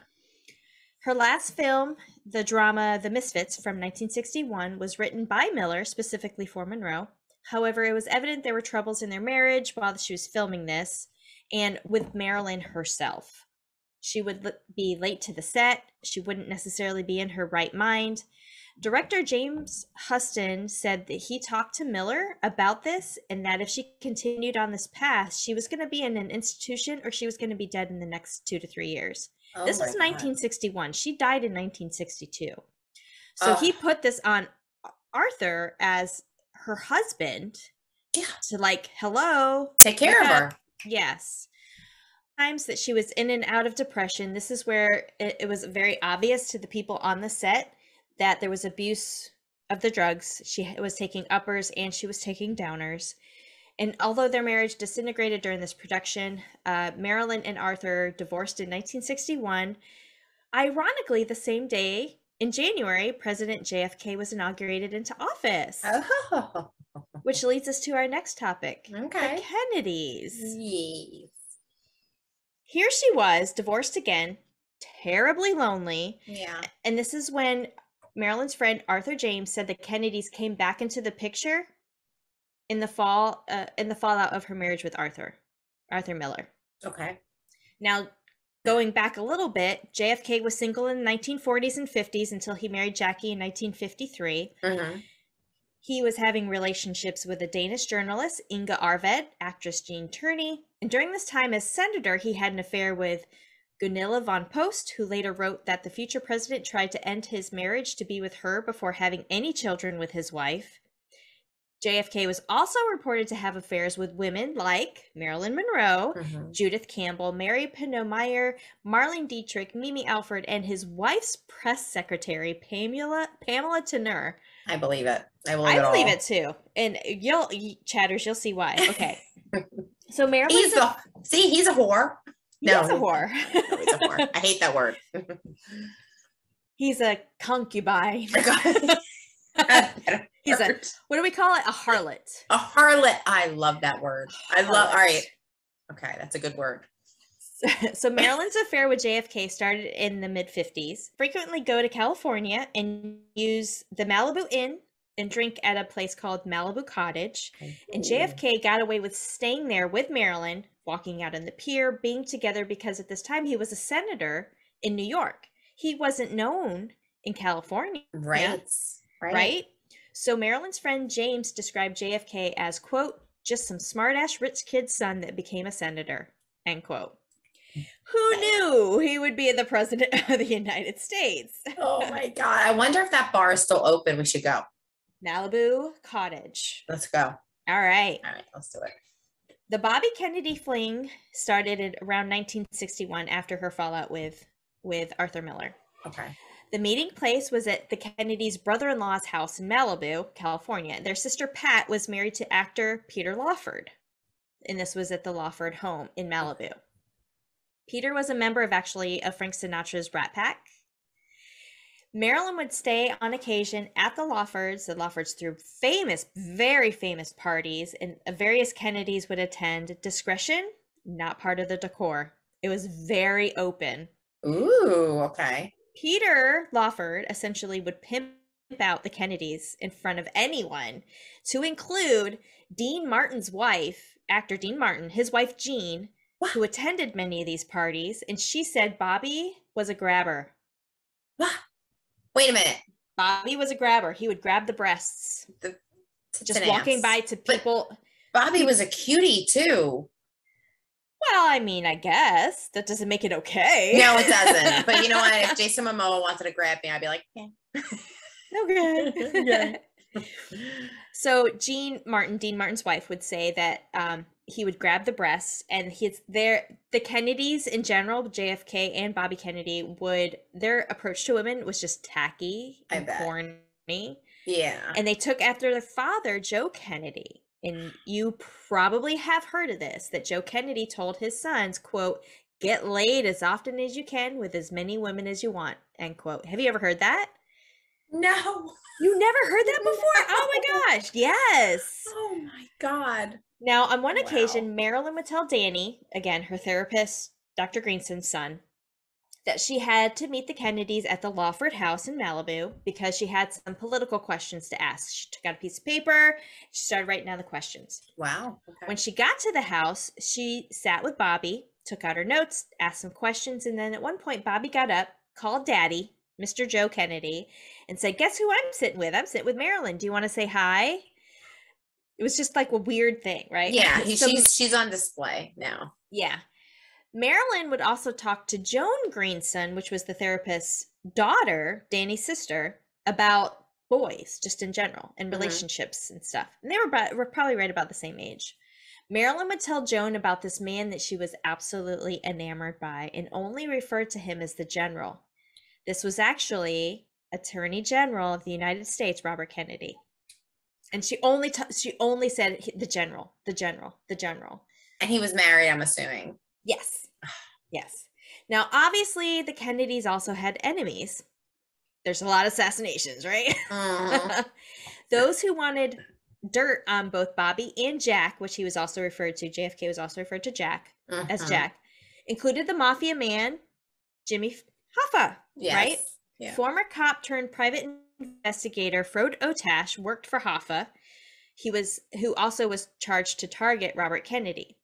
Her last film, the drama The Misfits from 1961, was written by Miller specifically for Monroe. However, it was evident there were troubles in their marriage while she was filming this and with Marilyn herself. She would be late to the set, she wouldn't necessarily be in her right mind, Director James Huston said that he talked to Miller about this and that if she continued on this path, she was going to be in an institution or she was going to be dead in the next two to three years. Oh this was 1961. She died in 1962. So he put this on Arthur as her husband yeah. to like, hello, take care of her. Yes. Times that she was in and out of depression. This is where it, it was very obvious to the people on the set that there was abuse of the drugs. She was taking uppers and she was taking downers. And although their marriage disintegrated during this production, uh, Marilyn and Arthur divorced in 1961. Ironically, the same day in January, President JFK was inaugurated into office. Oh. Which leads us to our next topic. Okay. The Kennedys. Yes. Here she was, divorced again, terribly lonely. Yeah. And this is when Marilyn's friend Arthur James said the Kennedys came back into the picture in the fall uh, in the fallout of her marriage with Arthur, Arthur Miller. Okay. Now, going back a little bit, JFK was single in the 1940s and 50s until he married Jackie in 1953. Mm-hmm. He was having relationships with a Danish journalist, Inga Arvad, actress Gene Tierney, and during this time as senator, he had an affair with Gunilla von Post, who later wrote that the future president tried to end his marriage to be with her before having any children with his wife. JFK was also reported to have affairs with women like Marilyn Monroe, mm-hmm. Judith Campbell, Mary Pinchot Meyer, Marlene Dietrich, Mimi Alford, and his wife's press secretary, Pamela Pamela Tanner. I believe it. I believe, I it, believe it too. And you'll chatters, you'll see why. Okay. (laughs) so Marilyn see, he's a whore. No, he's a whore. (laughs) no, he's a whore. I hate that word. (laughs) he's a concubine. (laughs) he's a what do we call it? A harlot. A harlot. I love that word. I love. All right. Okay, that's a good word. So Marilyn's affair with JFK started in the mid 50s. Frequently go to California and use the Malibu Inn and drink at a place called Malibu Cottage. And JFK got away with staying there with Marilyn, walking out on the pier, being together because at this time he was a senator in New York. He wasn't known in California. Right. Right. right? So Marilyn's friend James described JFK as, quote, just some smartass rich kid's son that became a senator, end quote. Who knew he would be the president (laughs) of the United States? (laughs) oh my God. I wonder if that bar is still open. We should go. Malibu Cottage. Let's go. All right. All right, let's do it. The Bobby Kennedy fling started around 1961 after her fallout with with Arthur Miller. Okay. The meeting place was at the Kennedys' brother-in-law's house in Malibu, California. Their sister Pat was married to actor Peter Lawford, and this was at the Lawford home in Malibu. Peter was a member of actually of Frank Sinatra's Rat Pack. Marilyn would stay on occasion at the Lawfords. The Lawfords threw famous, very famous parties, and uh, various Kennedys would attend. Discretion, not part of the decor. It was very open. Ooh, okay. Peter Lawford essentially would pimp out the Kennedys in front of anyone, to include Dean Martin's wife, actor Dean Martin, his wife Jean, what? who attended many of these parties, and she said Bobby was a grabber. What? Wait a minute. Bobby was a grabber. He would grab the breasts. The, just walking by to people. But Bobby was a cutie too. Well, I mean, I guess that doesn't make it okay. No, it doesn't. (laughs) but you know what? If Jason Momoa wanted to grab me, I'd be like, okay. (laughs) okay. (laughs) so Jean Martin, Dean Martin's wife, would say that um, he would grab the breasts, and he's there. The Kennedys in general, JFK and Bobby Kennedy, would their approach to women was just tacky and corny. Yeah, and they took after their father, Joe Kennedy. And you probably have heard of this that Joe Kennedy told his sons, quote, get laid as often as you can with as many women as you want, end quote. Have you ever heard that? No. You never heard that (laughs) before? No. Oh my gosh. Yes. Oh my God. Now, on one wow. occasion, Marilyn would tell Danny, again, her therapist, Dr. Greenson's son, that she had to meet the Kennedys at the Lawford house in Malibu because she had some political questions to ask. She took out a piece of paper, she started writing down the questions. Wow. Okay. When she got to the house, she sat with Bobby, took out her notes, asked some questions, and then at one point, Bobby got up, called Daddy, Mr. Joe Kennedy, and said, Guess who I'm sitting with? I'm sitting with Marilyn. Do you want to say hi? It was just like a weird thing, right? Yeah, (laughs) so, she's she's on display now. Yeah. Marilyn would also talk to Joan Greenson, which was the therapist's daughter, Danny's sister, about boys just in general and mm-hmm. relationships mm-hmm. and stuff. And they were, about, were probably right about the same age. Marilyn would tell Joan about this man that she was absolutely enamored by and only referred to him as the general. This was actually Attorney General of the United States, Robert Kennedy. And she only t- she only said the general, the general, the general. And he was married, I'm assuming. Yes. (sighs) yes. Now, obviously, the Kennedys also had enemies. There's a lot of assassinations, right? Uh-huh. (laughs) Those who wanted dirt on both Bobby and Jack, which he was also referred to, JFK was also referred to Jack uh-huh. as Jack, included the mafia man, Jimmy Hoffa, yes. right? Yeah. Former cop turned private investigator Fred Otash worked for Hoffa. He was who also was charged to target Robert Kennedy.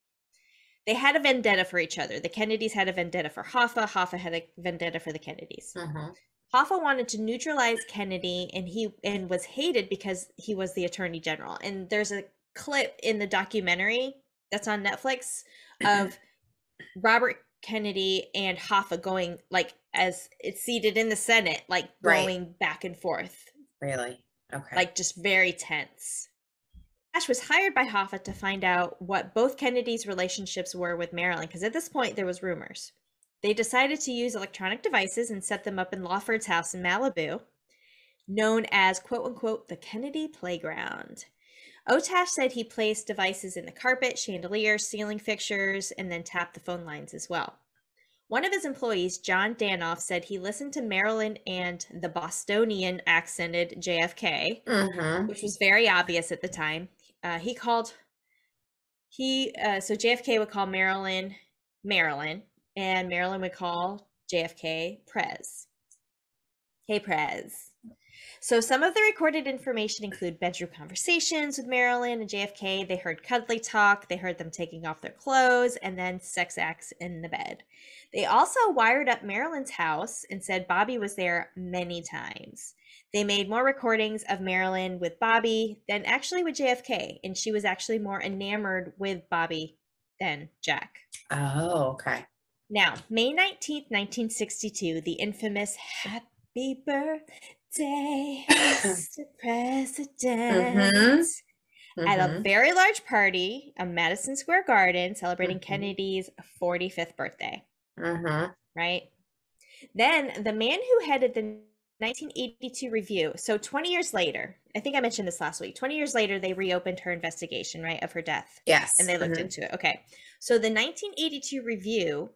They had a vendetta for each other. The Kennedys had a vendetta for Hoffa. Hoffa had a vendetta for the Kennedys. Uh-huh. Hoffa wanted to neutralize Kennedy, and he and was hated because he was the Attorney General. And there's a clip in the documentary that's on Netflix of Robert Kennedy and Hoffa going like as it's seated in the Senate, like going back and forth. Really? Okay. Like just very tense. Ash was hired by Hoffa to find out what both Kennedy's relationships were with Marilyn, because at this point there was rumors. They decided to use electronic devices and set them up in Lawford's house in Malibu, known as quote unquote the Kennedy Playground. Otash said he placed devices in the carpet, chandeliers, ceiling fixtures, and then tapped the phone lines as well. One of his employees, John Danoff, said he listened to Marilyn and the Bostonian accented JFK, Mm-hmm. which was very obvious at the time. Uh, he called he uh, so JFK would call Marilyn Marilyn, and Marilyn would call JFK Prez. Hey Prez. So some of the recorded information include bedroom conversations with Marilyn and JFK. They heard cuddly talk, they heard them taking off their clothes, and then sex acts in the bed. They also wired up Marilyn's house and said Bobby was there many times. They made more recordings of Marilyn with Bobby than actually with JFK, and she was actually more enamored with Bobby than Jack. Oh, okay. Now, May 19th, 1962, the infamous Happy Birthday, Mr. President. At a Mhm. very large party at Madison Square Garden celebrating Mhm. Kennedy's 45th birthday, Mhm. right? Then the man who headed the 1982 review, so 20 years later, I think I mentioned this last week, 20 years later, they reopened her investigation, right, of her death. Yes. and they looked Mhm. into it. Okay. So the 1982 review,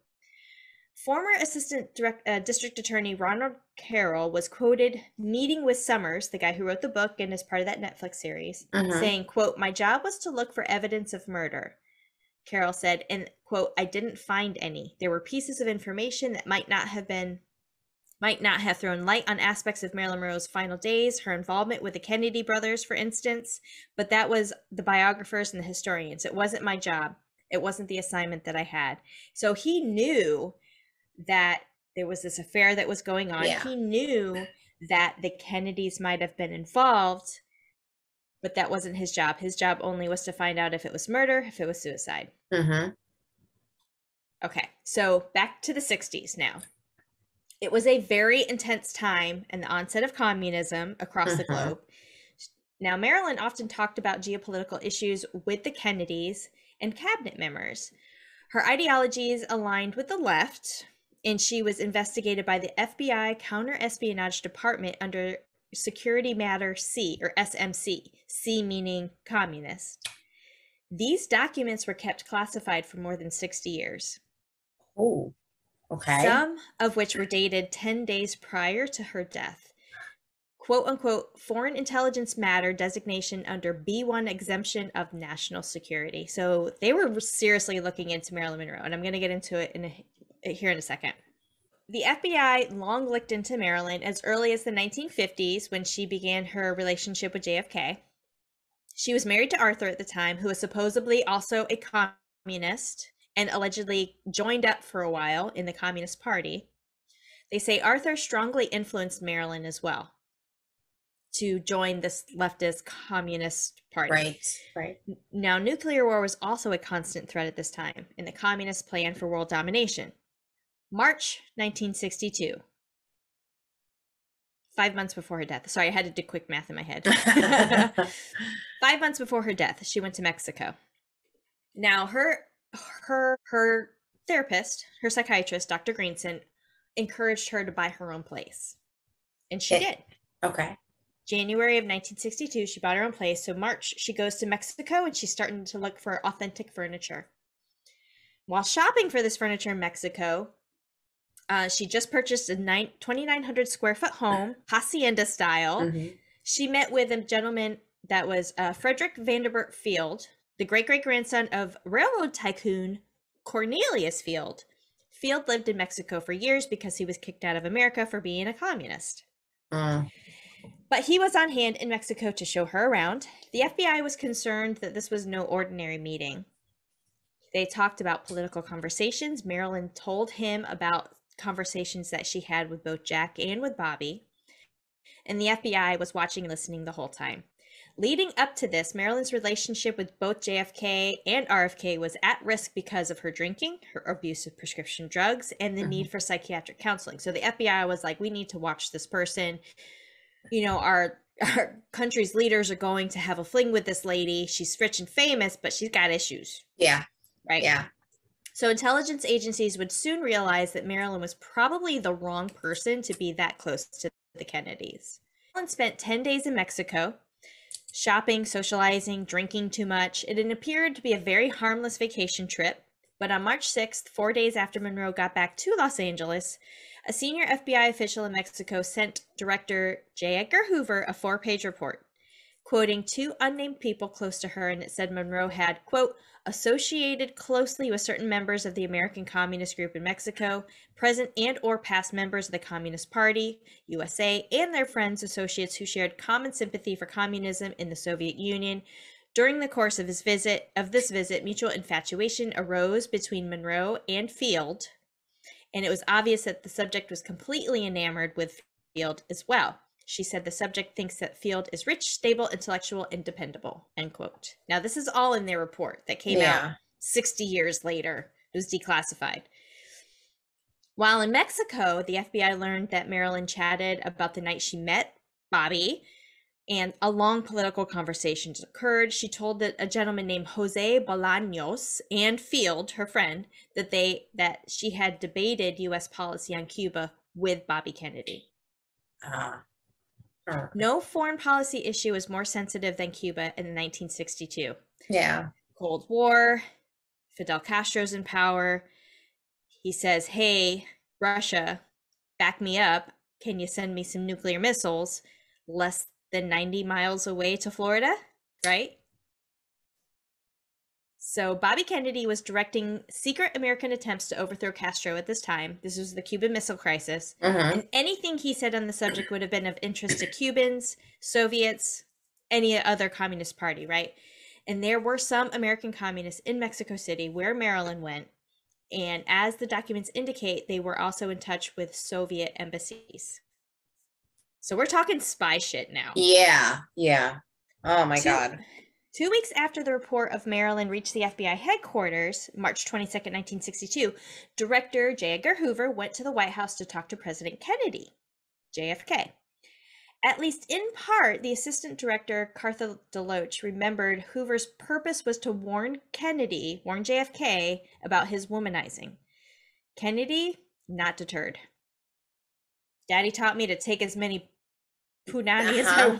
former assistant direct, uh, district attorney Ronald Carroll was quoted meeting with Summers, the guy who wrote the book and is part of that Netflix series, Mhm. saying, quote, my job was to look for evidence of murder. Carroll said, and quote, I didn't find any. There were pieces of information that might not have been might not have thrown light on aspects of Marilyn Monroe's final days, her involvement with the Kennedy brothers, for instance, but that was the biographers and the historians. It wasn't my job. It wasn't the assignment that I had. So he knew that there was this affair that was going on. Yeah. He knew that the Kennedys might have been involved, but that wasn't his job. His job only was to find out if it was murder, if it was suicide. Mhm. Okay, so back to the 60s now. It was a very intense time and the onset of communism across the Mhm. globe. Now, Marilyn often talked about geopolitical issues with the Kennedys and cabinet members. Her ideologies aligned with the left, and she was investigated by the FBI Counter Espionage Department under Security Matter C, or SMC, C meaning communist. These documents were kept classified for more than 60 years Oh. Okay. some of which were dated 10 days prior to her death. Quote unquote, foreign intelligence matter designation under B1 exemption of national security. So they were seriously looking into Marilyn Monroe, and I'm going to get into it in a, here in a second. The FBI long looked into Marilyn as early as the 1950s when she began her relationship with JFK. She was married to Arthur at the time, who was supposedly also a communist and allegedly joined up for a while in the Communist Party. They say Arthur strongly influenced Marilyn as well to join this leftist communist party. right. Right. Now, nuclear war was also a constant threat at this time in the communist plan for world domination. March 1962. Five months before her death. Sorry, I had to do quick math in my head. (laughs) Five months before her death, she went to Mexico. Now, her her her therapist, her psychiatrist, Dr. Greenson, encouraged her to buy her own place, and she Okay. did. okay. January of 1962, she bought her own place. So March, she goes to Mexico and she's starting to look for authentic furniture. While shopping for this furniture in Mexico, uh, she just purchased a nine, 2,900 square foot home, (laughs) hacienda style. Mhm. She met with a gentleman that was uh, Frederick Vanderbilt Field, the great great grandson of railroad tycoon Cornelius Field. Field lived in Mexico for years because he was kicked out of America for being a communist. Mm. But he was on hand in Mexico to show her around. The FBI was concerned that this was no ordinary meeting. They talked about political conversations. Marilyn told him about conversations that she had with both Jack and with Bobby. And the FBI was watching and listening the whole time. Leading up to this, Marilyn's relationship with both JFK and RFK was at risk because of her drinking, her abuse of prescription drugs, and the need mm-hmm. for psychiatric counseling. So the FBI was like, we need to watch this person you know, our (laughs) our country's leaders are going to have a fling with this lady. She's rich and famous, but she's got issues, Yeah. right? Yeah. So intelligence agencies would soon realize that Marilyn was probably the wrong person to be that close to the Kennedys. Marilyn spent 10 days in Mexico, shopping, socializing, drinking too much. It appeared to be a very harmless vacation trip. But on March 6th, four days after Monroe got back to Los Angeles, a senior FBI official in Mexico sent Director J. Edgar Hoover a four page report, quoting two unnamed people close to her, and it said Monroe had, quote, associated closely with certain members of the American Communist Group in Mexico, present and or past members of the Communist Party, USA, and their friends associates who shared common sympathy for communism in the Soviet Union. During the course of his visit of this visit, mutual infatuation arose between Monroe and Field, and it was obvious that the subject was completely enamored with Field as well. She said the subject thinks that Field is rich, stable, intellectual, and dependable. End quote. Now, this is all in their report that came yeah. out 60 years later. It was declassified. While in Mexico, the FBI learned that Marilyn chatted about the night she met Bobby and a long political conversation occurred. She told that a gentleman named Jose Bolaños and Field, her friend, that they that she had debated US policy on Cuba with Bobby Kennedy. Ah. No foreign policy issue is more sensitive than Cuba in 1962. Yeah. Cold War, Fidel Castro's in power. He says, Hey, Russia, back me up. Can you send me some nuclear missiles less than 90 miles away to Florida? Right? So Bobby Kennedy was directing secret American attempts to overthrow Castro at this time. This was the Cuban Missile Crisis. Uh-huh. And anything he said on the subject would have been of interest to Cubans, Soviets, any other communist party, right? And there were some American communists in Mexico City where Marilyn went. And as the documents indicate, they were also in touch with Soviet embassies. So we're talking spy shit now. Yeah, yeah. Oh my God. Two weeks after the report of Marilyn reached the FBI headquarters, March 22, 1962, Director J. Edgar Hoover went to the White House to talk to President Kennedy, JFK. At least in part, the assistant director, Cartha DeLoach, remembered Hoover's purpose was to warn Kennedy, warn JFK about his womanizing. Kennedy, not deterred. Daddy taught me to take as many punani uh-huh. as I uh-huh.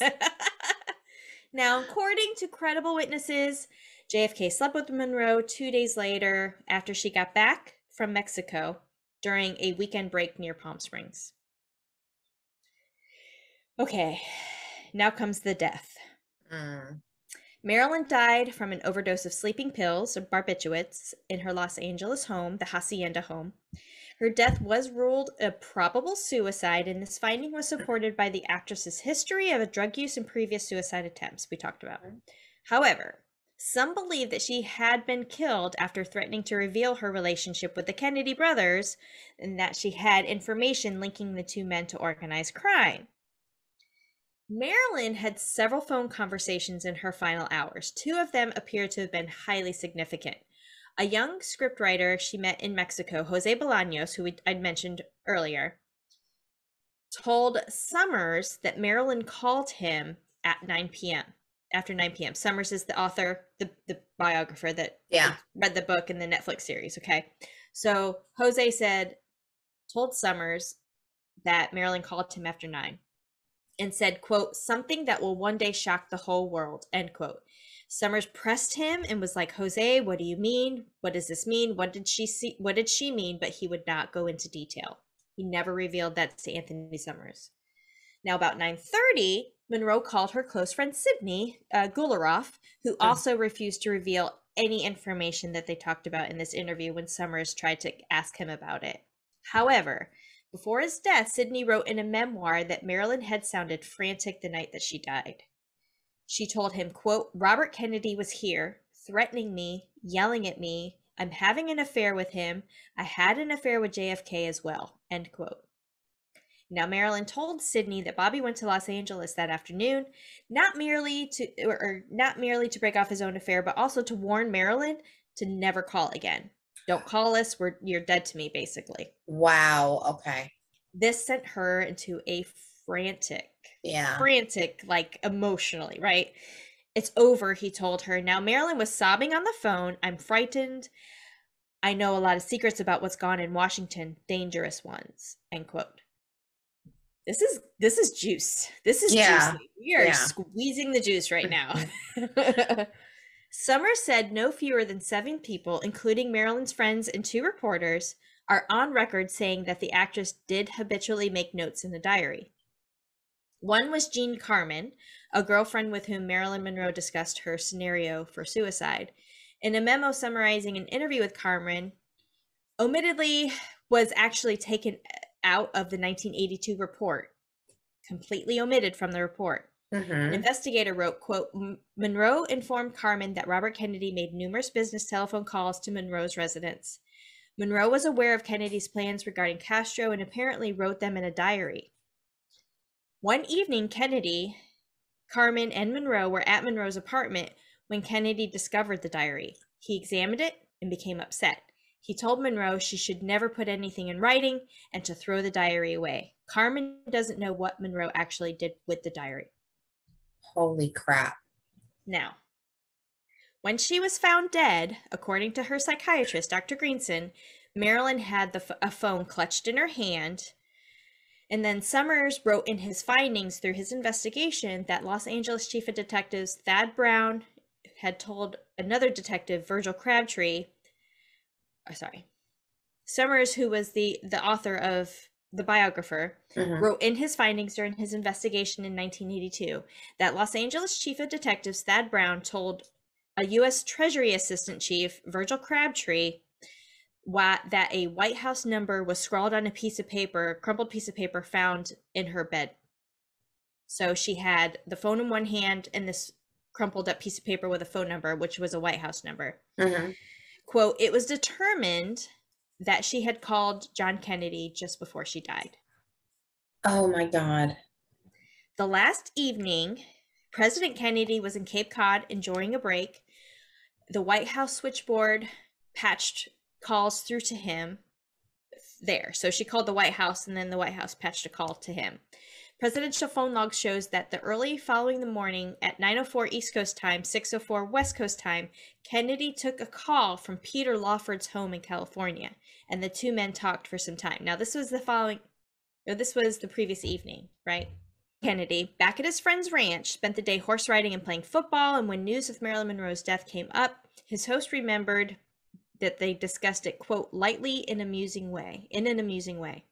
want. (laughs) Now, according to credible witnesses, JFK slept with Monroe two days later after she got back from Mexico during a weekend break near Palm Springs. Okay, now comes the death. Mm. Marilyn died from an overdose of sleeping pills or barbiturates in her Los Angeles home, the Hacienda home. Her death was ruled a probable suicide, and this finding was supported by the actress's history of a drug use and previous suicide attempts we talked about. Mm-hmm. However, some believe that she had been killed after threatening to reveal her relationship with the Kennedy brothers and that she had information linking the two men to organized crime. Marilyn had several phone conversations in her final hours. Two of them appear to have been highly significant a young scriptwriter she met in Mexico, Jose Bolaños, who I'd mentioned earlier, told Summers that Marilyn called him at 9 p.m. After 9 p.m. Summers is the author, the, the biographer that yeah. read the book and the Netflix series. Okay. So Jose said, told Summers that Marilyn called him after nine and said, quote, something that will one day shock the whole world, end quote. Summers pressed him and was like, Jose, what do you mean? What does this mean? What did she see? What did she mean? But he would not go into detail. He never revealed that to Anthony Summers. Now, about 9:30, Monroe called her close friend Sidney uh, who also refused to reveal any information that they talked about in this interview when Summers tried to ask him about it. However, before his death, Sidney wrote in a memoir that Marilyn had sounded frantic the night that she died. She told him, quote, Robert Kennedy was here, threatening me, yelling at me. I'm having an affair with him. I had an affair with JFK as well, end quote. Now, Marilyn told Sidney that Bobby went to Los Angeles that afternoon, not merely to or, or not merely to break off his own affair, but also to warn Marilyn to never call again. Don't call us. We're you're dead to me, basically. Wow. Okay. This sent her into a frantic yeah. frantic like emotionally right? It's over he told her. Now marilyn was sobbing on the phone. I'm frightened. I know a lot of secrets about what's gone in washington. Dangerous ones end quote. This is this is juice. This is yeah. juicy. We are yeah. squeezing the juice right now. (laughs) (laughs) Summer said no fewer than seven people, including Marilyn's friends and two reporters, are on record saying that the actress did habitually make notes in the diary. One was Jean Carmen, a girlfriend with whom Marilyn Monroe discussed her scenario for suicide. In a memo summarizing an interview with Carmen, omittedly was actually taken out of the 1982 report, completely omitted from the report. Mm-hmm. An investigator wrote, quote, Monroe informed Carmen that Robert Kennedy made numerous business telephone calls to Monroe's residence. Monroe was aware of Kennedy's plans regarding Castro and apparently wrote them in a diary. One evening, Kennedy, Carmen, and Monroe were at Monroe's apartment when Kennedy discovered the diary. He examined it and became upset. He told Monroe she should never put anything in writing and to throw the diary away. Carmen doesn't know what Monroe actually did with the diary. Holy crap. Now, when she was found dead, according to her psychiatrist, Dr. Greenson, Marilyn had the, a phone clutched in her hand. And then Summers wrote in his findings through his investigation that Los Angeles Chief of Detectives Thad Brown had told another detective, Virgil Crabtree, oh, sorry, Summers, who was the the author of the biographer, mm-hmm. wrote in his findings during his investigation in 1982 that Los Angeles Chief of Detectives Thad Brown told a U.S. Treasury Assistant Chief, Virgil Crabtree, that a White House number was scrawled on a piece of paper, crumpled piece of paper found in her bed. So she had the phone in one hand and this crumpled up piece of paper with a phone number, which was a White House number. Mm-hmm. Quote, it was determined that she had called John Kennedy just before she died. Oh my God. The last evening, President Kennedy was in Cape Cod enjoying a break the White House switchboard patched calls through to him there. So she called the White House and then the White House patched a call to him. Presidential phone log shows that the early following the morning at 9:04 East Coast time, 6:04 West Coast time, Kennedy took a call from Peter Lawford's home in California, and the two men talked for some time. Now this was the following or this was the previous evening, right? Kennedy, back at his friend's ranch, spent the day horse riding and playing football. And when news of Marilyn Monroe's death came up, his host remembered that they discussed it, quote, lightly in an amusing way, in an amusing way.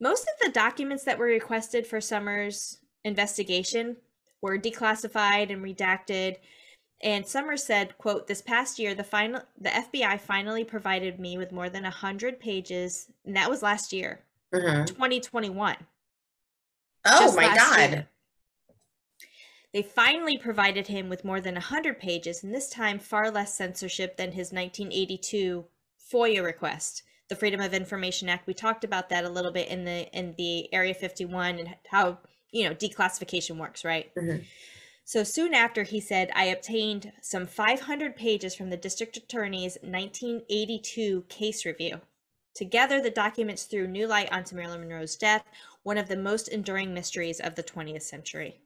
Most of the documents that were requested for Summers' investigation were declassified and redacted. And Summers said, quote, this past year, the final the FBI finally provided me with more than hundred pages, and that was last year, mm-hmm. 2021 Oh my God. Year. They finally provided him with more than 100 pages, and this time far less censorship than his 1982 FOIA request, the Freedom of Information Act. We talked about that a little bit in the in the Area 51 and how you know declassification works, right? Mm-hmm. So soon after, he said, I obtained some 500 pages from the district attorney's 1982 case review. Together, the documents threw new light onto Marilyn Monroe's death, one of the most enduring mysteries of the 20th century.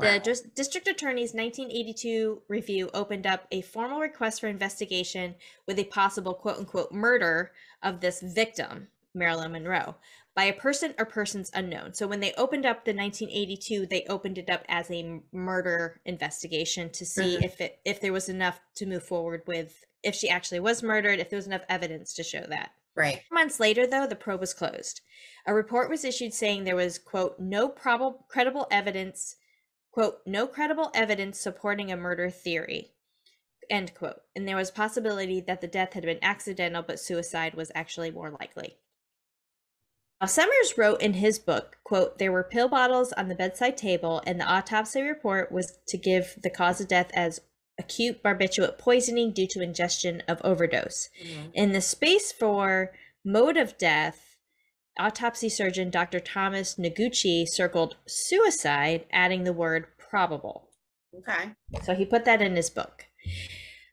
Wow. The district attorney's 1982 review opened up a formal request for investigation with a possible quote unquote murder of this victim, Marilyn Monroe, by a person or persons unknown. So when they opened up the 1982, they opened it up as a murder investigation to see mm-hmm. if it if there was enough to move forward with if she actually was murdered, if there was enough evidence to show that. Right. Months later, though, the probe was closed. A report was issued saying there was, quote, no probable credible evidence, quote, no credible evidence supporting a murder theory, end quote. And there was possibility that the death had been accidental, but suicide was actually more likely. Now, Summers wrote in his book, quote, there were pill bottles on the bedside table, and the autopsy report was to give the cause of death as acute barbiturate poisoning due to ingestion of overdose. Mm-hmm. In the space for mode of death, autopsy surgeon Dr. Thomas Noguchi circled suicide, adding the word probable. Okay. So he put that in his book.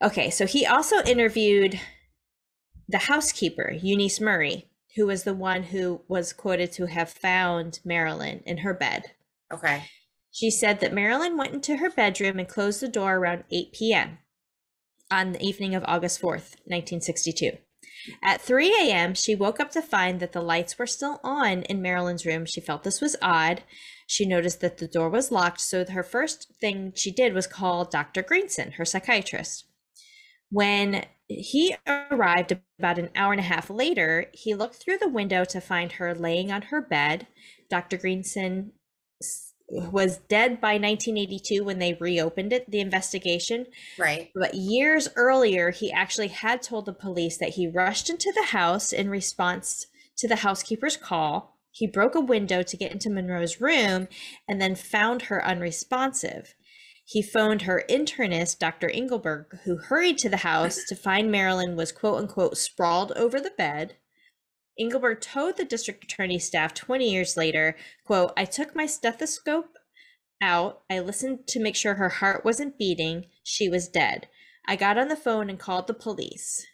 Okay, so he also interviewed the housekeeper, Eunice Murray, who was the one who was quoted to have found Marilyn in her bed. Okay. She said that Marilyn went into her bedroom and closed the door around 8 p.m. on the evening of August 4th, 1962. At 3 a.m., she woke up to find that the lights were still on in Marilyn's room. She felt this was odd. She noticed that the door was locked, so her first thing she did was call Dr. Greenson, her psychiatrist. When he arrived about an hour and a half later, he looked through the window to find her laying on her bed. Dr. Greenson was dead by 1982 when they reopened it, the investigation. Right. But years earlier, he actually had told the police that he rushed into the house in response to the housekeeper's call. He broke a window to get into Monroe's room and then found her unresponsive. He phoned her internist, Dr. Engelberg, who hurried to the house to find Marilyn was quote unquote sprawled over the bed. Engelberg told the district attorney's staff 20 years later, quote, I took my stethoscope out. I listened to make sure her heart wasn't beating. She was dead. I got on the phone and called the police.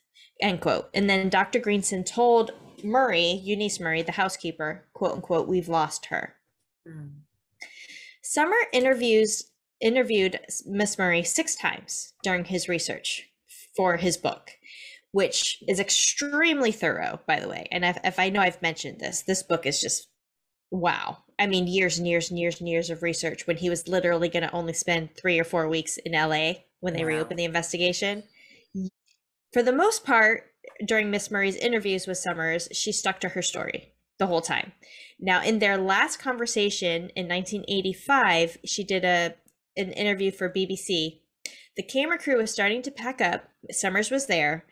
End quote. And then Dr. Greenson told Murray, Eunice Murray, the housekeeper, quote unquote, we've lost her. Mm. Summer interviews interviewed Miss Murray six times during his research for his book which is extremely thorough, by the way. And if, if I know I've mentioned this, this book is just wow. I mean, years and years and years and years of research when he was literally going to only spend three or four weeks in LA when they wow. reopened the investigation. For the most part, during Miss Murray's interviews with Summers, she stuck to her story the whole time. Now, in their last conversation in 1985, she did a an interview for BBC. The camera crew was starting to pack up. Summers was there,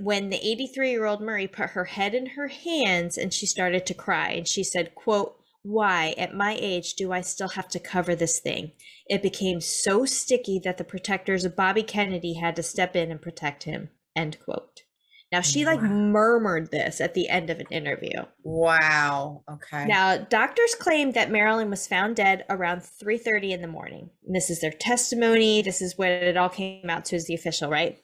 when the 83 year old Murray put her head in her hands and she started to cry and she said, quote, why at my age do I still have to cover this thing? It became so sticky that the protectors of Bobby Kennedy had to step in and protect him. End quote. Now she wow. like murmured this at the end of an interview. Wow. Okay. Now doctors claim that Marilyn was found dead around 3:30 in the morning. And this is their testimony. This is what it all came out to as the official, right?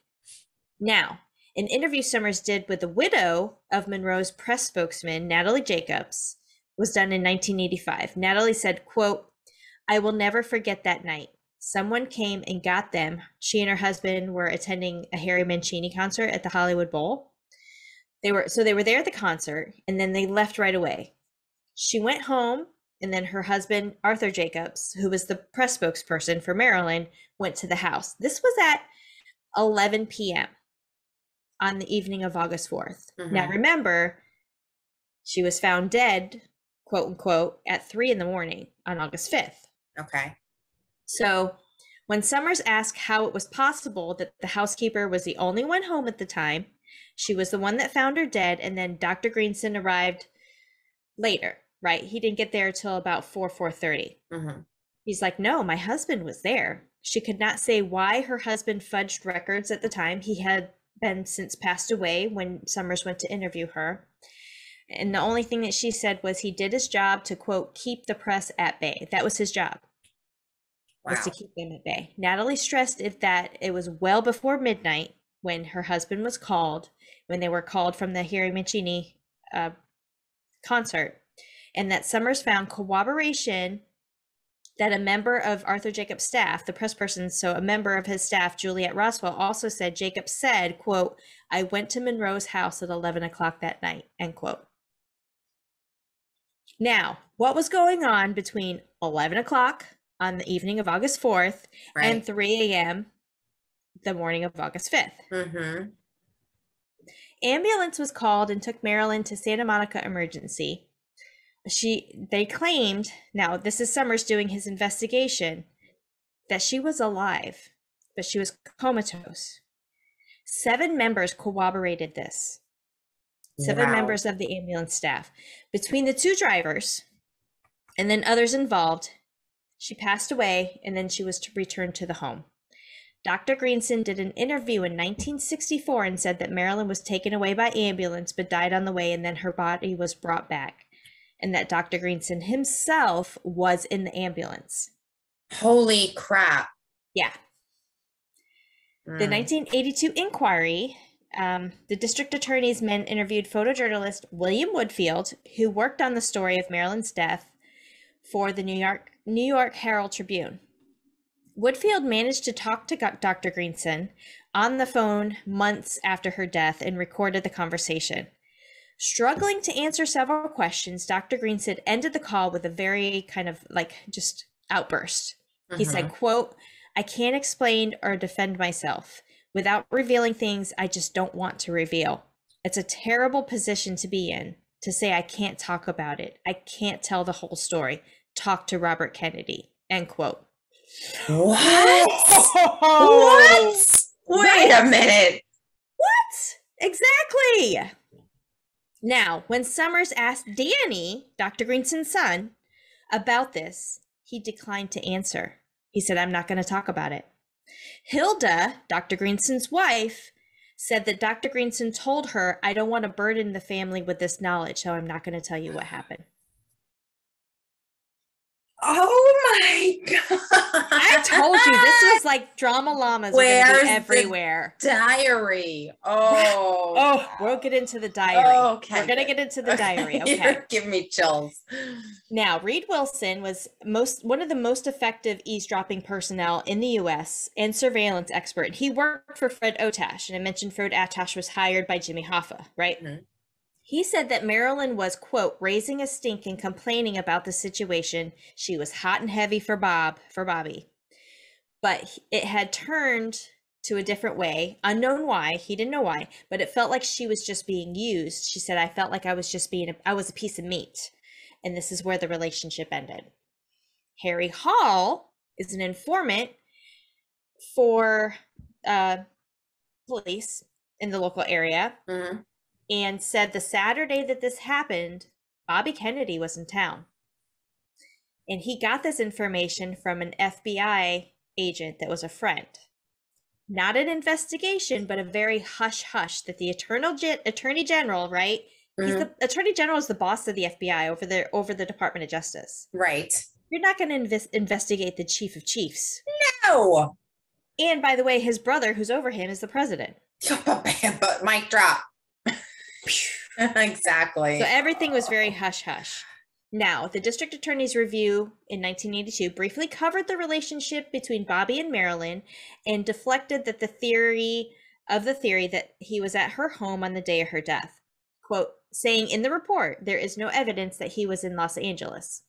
Now, an interview Summers did with the widow of Monroe's press spokesman, Natalie Jacobs, was done in 1985. Natalie said, quote, I will never forget that night. Someone came and got them. She and her husband were attending a Harry Mancini concert at the Hollywood Bowl. They were so they were there at the concert and then they left right away. She went home and then her husband, Arthur Jacobs, who was the press spokesperson for Marilyn, went to the house. This was at 11 p.m on the evening of August 4th. Mm-hmm. Now, remember, she was found dead, quote unquote, at three in the morning on August 5th. Okay. So, when Summers asked how it was possible that the housekeeper was the only one home at the time, she was the one that found her dead, and then Dr. Greenson arrived later, right? He didn't get there till about 4 4.30. Mm-hmm. He's like, no, my husband was there. She could not say why her husband fudged records at the time. He had been since passed away when Summers went to interview her. And the only thing that she said was he did his job to quote keep the press at bay. That was his job. Wow. Was to keep them at bay. Natalie stressed it that it was well before midnight when her husband was called, when they were called from the Harry Mancini uh, concert, and that Summers found corroboration that a member of Arthur Jacobs' staff, the press person, so a member of his staff, Juliet Roswell, also said Jacobs said, quote, I went to Monroe's house at 11 o'clock that night, end quote. Now, what was going on between 11 o'clock on the evening of August 4th right. and 3 a.m. the morning of August 5th? Mm-hmm. Ambulance was called and took Marilyn to Santa Monica Emergency she they claimed now this is Summers doing his investigation that she was alive, but she was comatose. Seven members corroborated this. Seven wow. members of the ambulance staff. Between the two drivers and then others involved, she passed away and then she was to return to the home. Dr. Greenson did an interview in 1964 and said that Marilyn was taken away by ambulance but died on the way and then her body was brought back and that Dr. Greenson himself was in the ambulance. Holy crap. Yeah. Mm. The 1982 inquiry, um, the district attorney's men interviewed photojournalist William Woodfield, who worked on the story of Marilyn's death for the New York New York Herald Tribune. Woodfield managed to talk to Dr. Greenson on the phone months after her death and recorded the conversation. Struggling to answer several questions, Dr. Greenson ended the call with a very kind of like just outburst. He Mhm. said, quote, I can't explain or defend myself. Without revealing things I just don't want to reveal. It's a terrible position to be in to say I can't talk about it. I can't tell the whole story. Talk to Robert Kennedy. End quote. What? What? Wait a minute. What? Exactly. Now, when Summers asked Danny, Dr. Greenson's son, about this, he declined to answer. He said, I'm not going to talk about it. Hilda, Dr. Greenson's wife, said that Dr. Greenson told her, I don't want to burden the family with this knowledge, so I'm not going to tell you what happened. Oh my god! I told you this was like drama llamas were going to Where's the everywhere. diary. (laughs) Oh. Oh, we'll get into the diary. Okay, We're going to get into the diary. (laughs) Okay. Giving me chills. Now, Reed Wilson was most one of the most effective eavesdropping personnel in the U.S. and surveillance expert. He worked for Fred Otash, and I mentioned Fred Otash was hired by Jimmy Hoffa, right? Mhm. He said that Marilyn was quote raising a stink and complaining about the situation. She was hot and heavy for Bob, for Bobby, but it had turned to a different way. Unknown why, he didn't know why, but it felt like she was just being used. She said, "I felt like I was just being, a, I was a piece of meat." and this is where the relationship ended. Harry Hall is an informant for uh, police in the local area Mhm. And said the Saturday that this happened, Bobby Kennedy was in town. And he got this information from an FBI agent that was a friend. Not an investigation, but a very hush hush that the Eternal Gen- Attorney General, right? He's Mhm. the Attorney General is the boss of the FBI over the over the Department of Justice. Right. You're not going to invest, investigate the chief of chiefs. No. And by the way, his brother, who's over him, is the president. (laughs) but mic drop. (laughs) exactly. So everything was very hush hush. Now, the district attorney's review in 1982 briefly covered the relationship between Bobby and Marilyn and deflected that the theory of the theory that he was at her home on the day of her death. Quote, saying in the report, there is no evidence that he was in Los Angeles.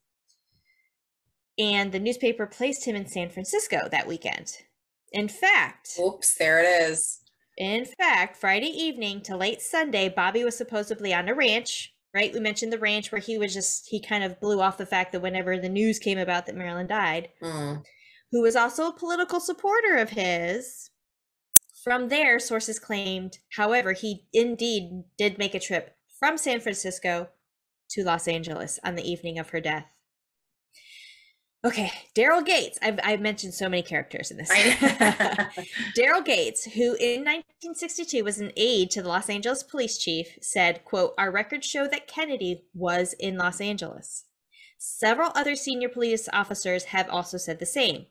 And the newspaper placed him in San Francisco that weekend. In fact, Oops, there it is. In fact, Friday evening to late Sunday, Bobby was supposedly on a ranch, right? We mentioned the ranch where he was just, he kind of blew off the fact that whenever the news came about that Marilyn died, Mm. who was also a political supporter of his. From there, sources claimed, however, he indeed did make a trip from San Francisco to Los Angeles on the evening of her death. Okay, Daryl Gates. I've, I've mentioned so many characters in this. (laughs) Daryl Gates, who in 1962 was an aide to the Los Angeles police chief, said, quote, Our records show that Kennedy was in Los Angeles. Several other senior police officers have also said the same.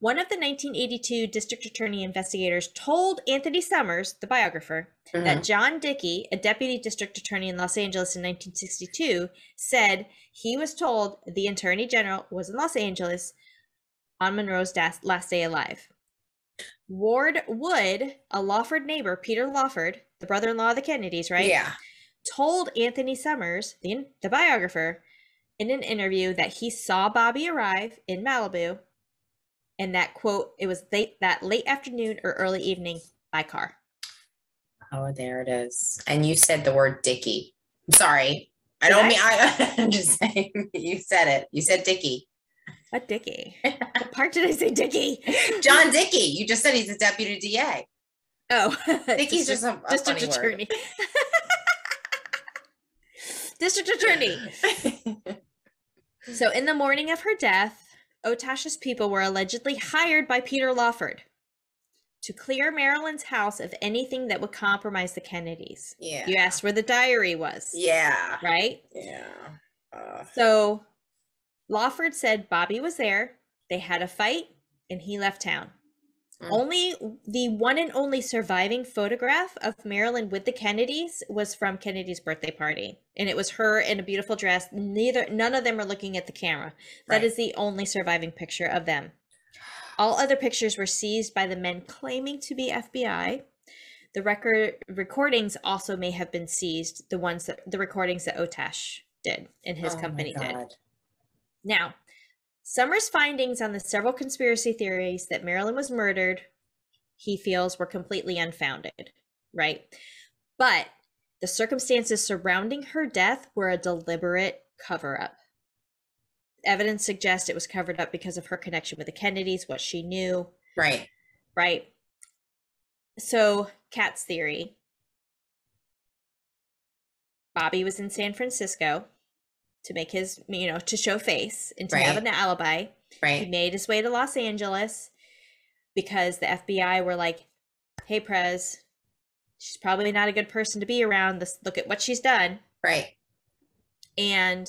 One of the 1982 district attorney investigators told Anthony Summers, the biographer, that Mhm. John Dickey, a deputy district attorney in Los Angeles in 1962, said he was told the attorney general was in Los Angeles on Monroe's last day alive. Ward Wood, a Lawford neighbor, Peter Lawford, the brother in law of the Kennedys, right? Yeah. Told Anthony Summers, the, the biographer, in an interview that he saw Bobby arrive in Malibu and that quote, it was late, that late afternoon or early evening by car. Oh, there it is. And you said the word Dicky. Sorry. I Did don't I? mean I (laughs) I'm just saying you said it. You said Dicky. What Dickie? what part did I say Dickie? John Dicky. You just said he's a deputy DA. Oh, (laughs) Dickie's just a, a (laughs) district attorney. district attorney. So, in the morning of her death, Otash's people were allegedly hired by Peter Lawford to clear Marilyn's house of anything that would compromise the Kennedys. yeah. You asked where the diary was, Yeah. right? Yeah. Uh, So, Lawford said Bobby was there, they had a fight, and he left town. Mm. Only the one and only surviving photograph of Marilyn with the Kennedys was from Kennedy's birthday party. And it was her in a beautiful dress. Neither none of them are looking at the camera. That Right. is the only surviving picture of them. All other pictures were seized by the men claiming to be FBI. The record recordings also may have been seized, the ones that the recordings that Otash did and his Oh company did. Now, Summers' findings on the several conspiracy theories that Marilyn was murdered, he feels were completely unfounded, right? But the circumstances surrounding her death were a deliberate cover up. Evidence suggests it was covered up because of her connection with the Kennedys, what she knew, Right. right? So, Kat's theory Bobby was in San Francisco to make his, you know, to show face and to have an alibi. Right. He made his way to Los Angeles because the FBI were like, "Hey, Prez, she's probably not a good person to be around. This look at what she's done." Right. And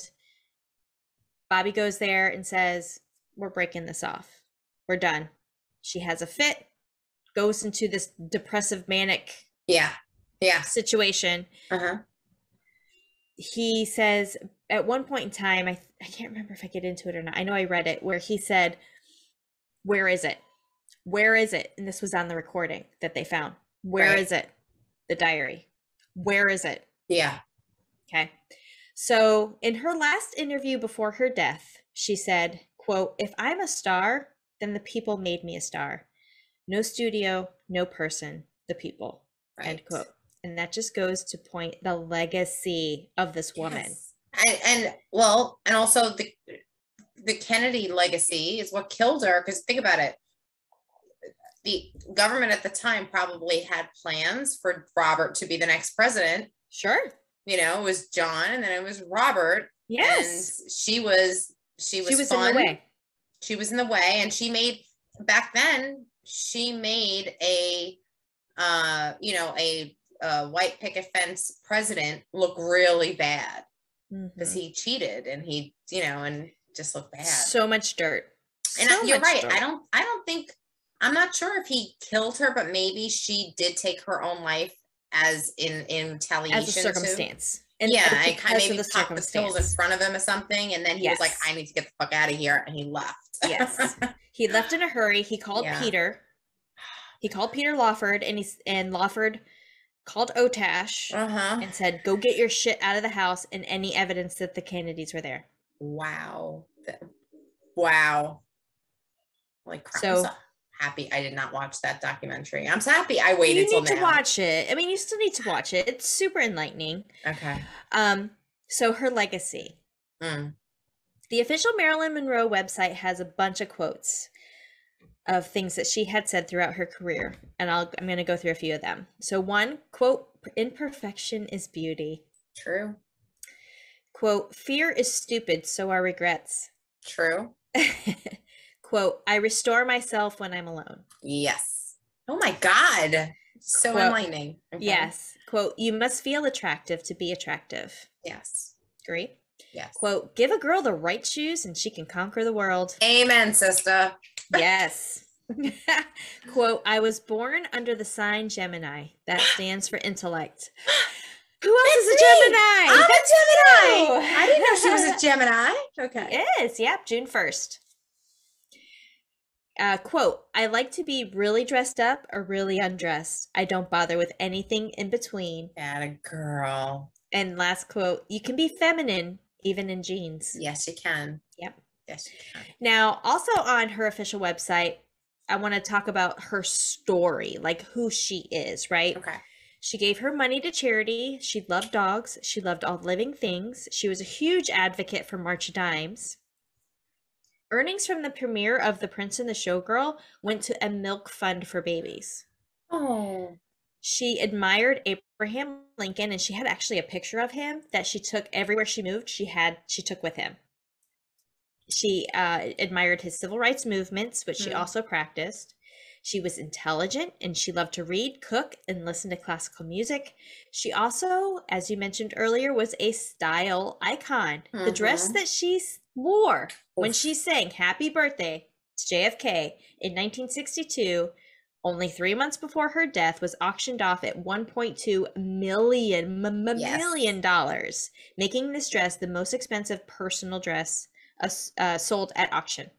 Bobby goes there and says, "We're breaking this off. We're done." She has a fit, goes into this depressive manic Yeah. Yeah. situation. Uh huh. He says at one point in time, I I can't remember if I get into it or not. I know I read it where he said, "Where is it? Where is it?" And this was on the recording that they found. Where is Right. it? The diary. Where is it? Yeah. Okay. So, in her last interview before her death, she said, quote, "If I'm a star, then the people made me a star. No studio, no person, the people." Right. End quote. And that just goes to point the legacy of this woman. Yes. And, and well, and also the the Kennedy legacy is what killed her. Because think about it, the government at the time probably had plans for Robert to be the next president. Sure. You know, it was John, and then it was Robert, Yes. and she was she was She was fun. in the way. She was in the way, and she made back then. She made a, uh, you know, a, a white picket fence president look really bad because Mhm. he cheated and he, you know, and just looked bad. So much dirt. and So I, you're right. dirt. I don't. I don't think. I'm not sure if he killed her, but maybe she did take her own life as in in retaliation. as a to- circumstance. And yeah, I kind of maybe the popped the pills in front of him or something, and then he was like, "I need to get the fuck out of here," and he left. Yes. (laughs) He left in a hurry. He called Yeah. Peter. He called Peter Lawford and he's and Lawford called Otash uh huh. and said, "Go get your shit out of the house and any evidence that the Kennedys were there." Wow. Wow. Like crap. So- I'm happy I did not watch that documentary. I'm so happy I waited you till need to now. watch it. I mean, you still need to watch it. It's super enlightening. Okay. Um, so her legacy. Mm. The official Marilyn Monroe website has a bunch of quotes of things that she had said throughout her career, and I'll I'm going to go through a few of them. So one quote: "Imperfection is beauty." True. Quote: "Fear is stupid, so are regrets." True. (laughs) quote: "I restore myself when I'm alone." Yes. Oh my God. So Well, enlightening. Okay. Yes. Quote: "You must feel attractive to be attractive." Yes. Great. Yes. Quote: "Give a girl the right shoes and she can conquer the world." Amen, sister. Yes. (laughs) Quote, I was born under the sign Gemini. That stands for intellect. (gasps) Who else is a That's me. Gemini? I'm That's a Gemini. you. I didn't know she was a (laughs) Gemini. Okay. Yes, yep, June 1st. Uh, quote, I like to be really dressed up or really undressed. I don't bother with anything in between. Got a girl. And last quote, you can be feminine even in jeans. Yes, you can. Yes. Now, also on her official website, I want to talk about her story, like who she is, right? Okay. She gave her money to charity. She loved dogs. She loved all living things. She was a huge advocate for March of Dimes. Earnings from the premiere of The Prince and the Showgirl went to a milk fund for babies. Oh. She admired Abraham Lincoln and she had actually a picture of him that she took everywhere she moved. She had she took with him. She uh, admired his civil rights movements, which she Hmm. also practiced. She was intelligent and she loved to read, cook, and listen to classical music. She also, as you mentioned earlier, was a style icon. The dress Mhm. that she wore when she sang Happy Birthday to JFK in 1962, only three months before her death, was auctioned off at 1.2 million m- Yes. million dollars, making this dress the most expensive personal dress uh, sold at auction.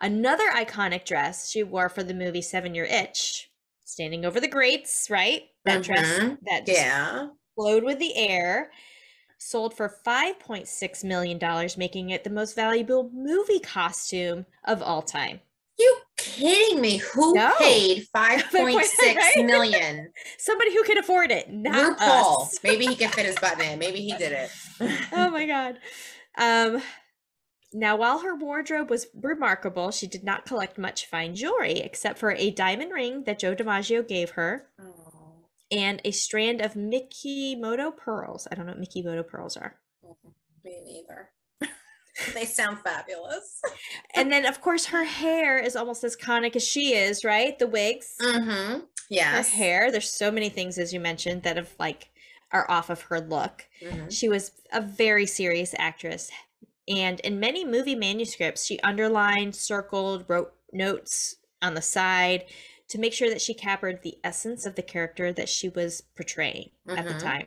Another iconic dress she wore for the movie Seven Year Itch, standing over the grates, right? That dress Mhm. that just Yeah. flowed with the air, sold for $5.6 million, making it the most valuable movie costume of all time. You kidding me? Who No. paid (laughs) five point six million? (laughs) Somebody who can afford it, not RuPaul. us. Maybe he can fit his button in. Maybe he did it. (laughs) oh my god. Um now while her wardrobe was remarkable, she did not collect much fine jewelry except for a diamond ring that Joe DiMaggio gave her Oh, and a strand of Mikimoto pearls. I don't know what Mikimoto pearls are. me neither. (laughs) they sound fabulous. And then of course her hair is almost as iconic as she is, right? The wigs. Mm-hmm. Her hair. There's so many things as you mentioned that have like are off of her look. Mhm. She was a very serious actress. And in many movie manuscripts, she underlined, circled, wrote notes on the side to make sure that she captured the essence of the character that she was portraying at the Mhm. time.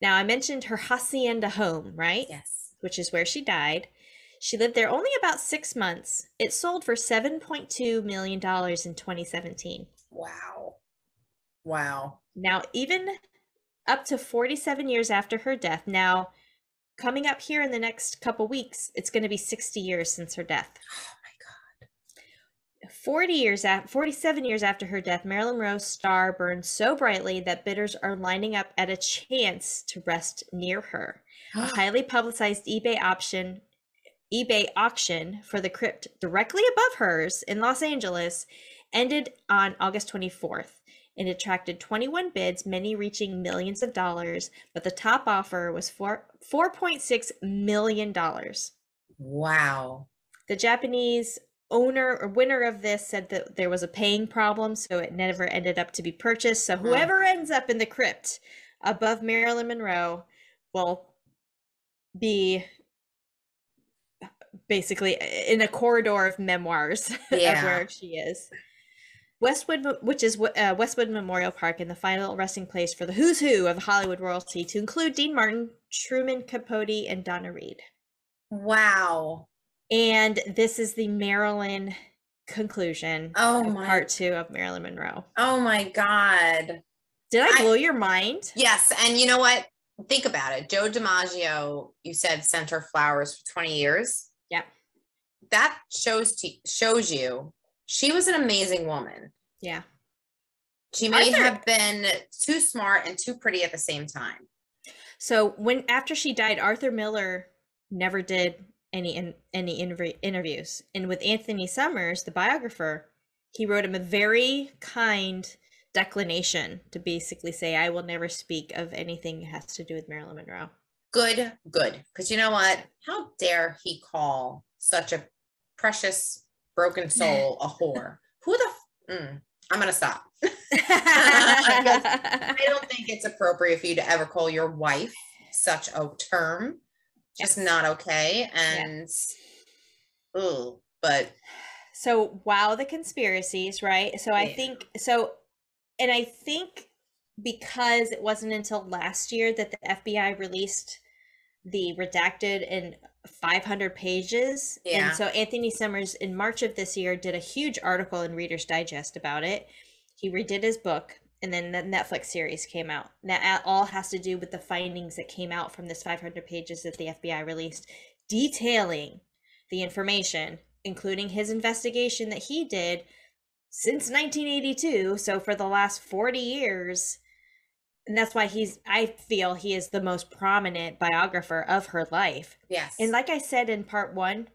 Now, I mentioned her hacienda home, right? Yes. Which is where she died. She lived there only about six months. It sold for $7.2 million in 2017. Wow. Wow. Now, even up to 47 years after her death, now coming up here in the next couple weeks, it's going to be 60 years since her death. (gasps) Oh my god. 40 years after 47 years after her death, Marilyn Monroe's star burned so brightly that bidders are lining up at a chance to rest near her. A (gasps) highly publicized eBay option eBay auction for the crypt directly above hers in Los Angeles ended on August 24th and attracted 21 bids, many reaching millions of dollars, but the top offer was for 4.6 million dollars. Wow. The Japanese owner or winner of this said that there was a paying problem, so it never ended up to be purchased. So whoever ends up in the crypt above Marilyn Monroe will be basically in a corridor of memoirs (laughs) of where she is. Westwood, which is uh, Westwood Memorial Park, and the final resting place for the who's who of Hollywood royalty, to include Dean Martin, Truman Capote, and Donna Reed. Wow. And this is the Marilyn conclusion Oh my part two of Marilyn Monroe. Oh my god. Did I I- blow your mind? Yes, and you know what? Think about it. Joe DiMaggio, you said sent her flowers for 20 years. Yeah. That shows to shows you she was an amazing woman. Yeah. She may Arthur- have been too smart and too pretty at the same time. So when after she died, Arthur Miller never did any in, any interv- interviews, and with Anthony Summers, the biographer, he wrote him a very kind declination to basically say, "I will never speak of anything that has to do with Marilyn Monroe." Good, good. Because you know what? How dare he call such a precious broken soul a whore? Who the? F- mm, I'm gonna stop. (laughs) I don't (laughs) think it's appropriate for you to ever call your wife such a term. Just Yes. not okay. And ooh, but so wow the conspiracies right so i think so and i think because it wasn't until last year that the fbi released the redacted in 500 pages Yeah. and so anthony summers in march of this year did a huge article in reader's digest about it he redid his book and then the netflix series came out that all has to do with the findings that came out from this 500 pages that the fbi released detailing the information, including his investigation that he did since 1982. So for the last 40 years. And that's why he's, I feel he is the most prominent biographer of her life. yes. And like I said in part one,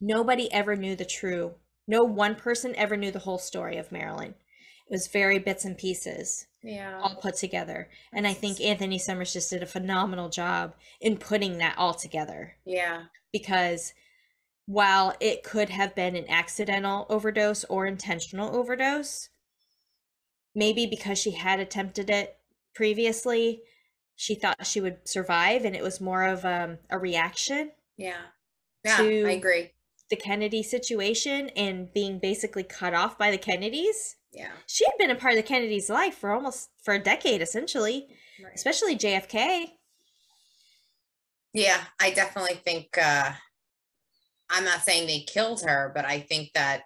nobody ever knew the true, no one person ever knew the whole story of Marilyn. It was very bits and pieces yeah. all put together. And I think Anthony Summers just did a phenomenal job in putting that all together Yeah. because while it could have been an accidental overdose or intentional overdose, maybe because she had attempted it previously, she thought she would survive and it was more of um, a reaction Yeah. Yeah. To- I agree. the Kennedy situation and being basically cut off by the Kennedys. Yeah. She had been a part of the Kennedys' life for almost for a decade essentially, Right. especially JFK. Yeah. I definitely think uh I'm not saying they killed her, but I think that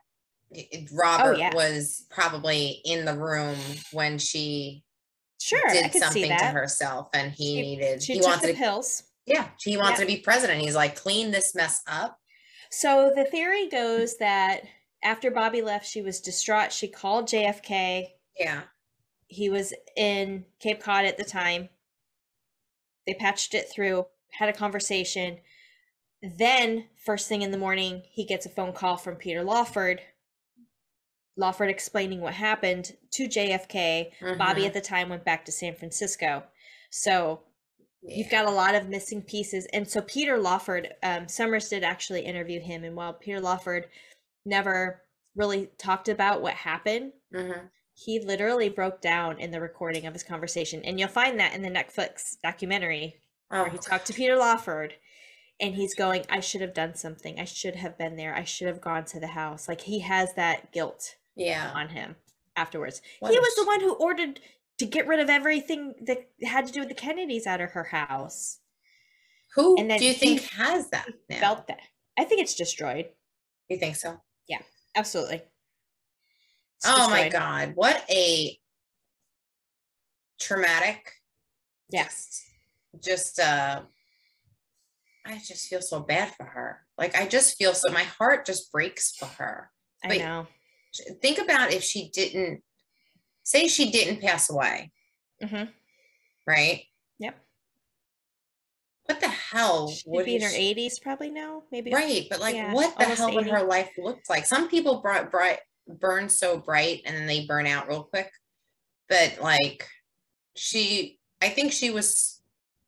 Robert oh, yeah. was probably in the room when she sure did something to herself and he she, needed she he took wanted to, pills. Yeah, he wanted yeah. to be president. He's like, clean this mess up. So the theory goes that after Bobby left, she was distraught. She called JFK. Yeah. He was in Cape Cod at the time. They patched it through, had a conversation. Then, first thing in the morning, he gets a phone call from Peter Lawford. Lawford explaining what happened to JFK. Mm-hmm. Bobby at the time went back to San Francisco. So yeah. you've got a lot of missing pieces. And so Peter Lawford, um, Summers did actually interview him. And while Peter Lawford never really talked about what happened, mm-hmm. he literally broke down in the recording of his conversation. And you'll find that in the Netflix documentary oh, where he talked to Peter Lawford and he's going, I should have done something. I should have been there. I should have gone to the house. Like he has that guilt yeah. on him afterwards. What he was the one who ordered to get rid of everything that had to do with the Kennedys out of her house. Who and do you think has that now? Felt that. I think it's destroyed. You think so? Yeah, absolutely. It's oh destroyed. my god, what a traumatic. Yes. Just, just uh I just feel so bad for her. Like I just feel so my heart just breaks for her. I know. Think about if she didn't say she didn't pass away. Mm-hmm. Right? Yep. What the hell She'd would be in her eighties probably now? Maybe right, but like yeah, what the hell 80. would her life look like? Some people brought bright burn so bright and then they burn out real quick. But like she I think she was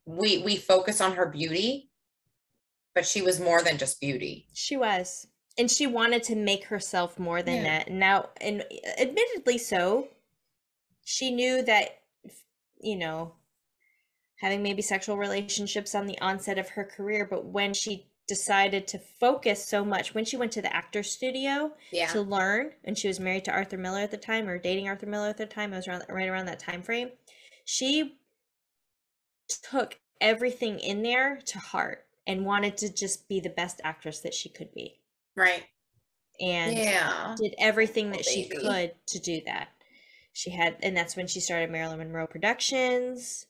we we focus on her beauty but she was more than just beauty. She was. And she wanted to make herself more than yeah. that. Now, and uh, admittedly so, she knew that, you know, having maybe sexual relationships on the onset of her career, but when she decided to focus so much when she went to the actor studio yeah. to learn and she was married to arthur miller at the time or dating arthur miller at the time it was around right around that time frame she took everything in there to heart and wanted to just be the best actress that she could be. Right. And yeah. did everything that oh, she could to do that. She had, and that's when she started Marilyn Monroe Productions,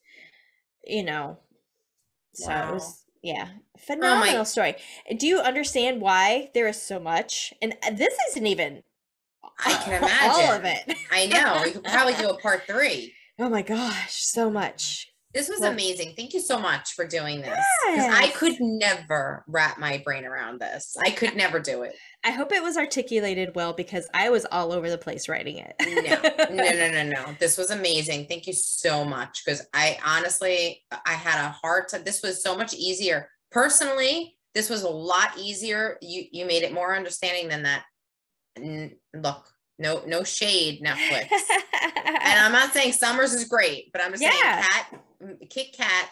you know. So wow. it was, yeah, oh phenomenal oh story. Do you understand why there is so much? And this isn't even I can imagine (laughs) all of it. I know. We could probably do a part three. (laughs) Oh my gosh, so much. This was amazing. Thank you so much for doing this. Yes. I could never wrap my brain around this. I could never do it. I hope it was articulated well because I was all over the place writing it. no, no, (laughs) no, no, no. This was amazing. Thank you so much. Because I honestly, I had a hard time. This was so much easier. Personally, this was a lot easier. You you made it more understanding than that. look, no, no shade, Netflix. (laughs) and I'm not saying Summers is great, but I'm just yeah. saying Kat Kit Kat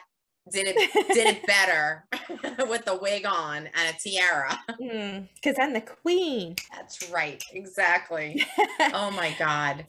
did it did it better (laughs) with the wig on and a tiara. Because mm, I'm the queen. That's right. Exactly. (laughs) oh my God.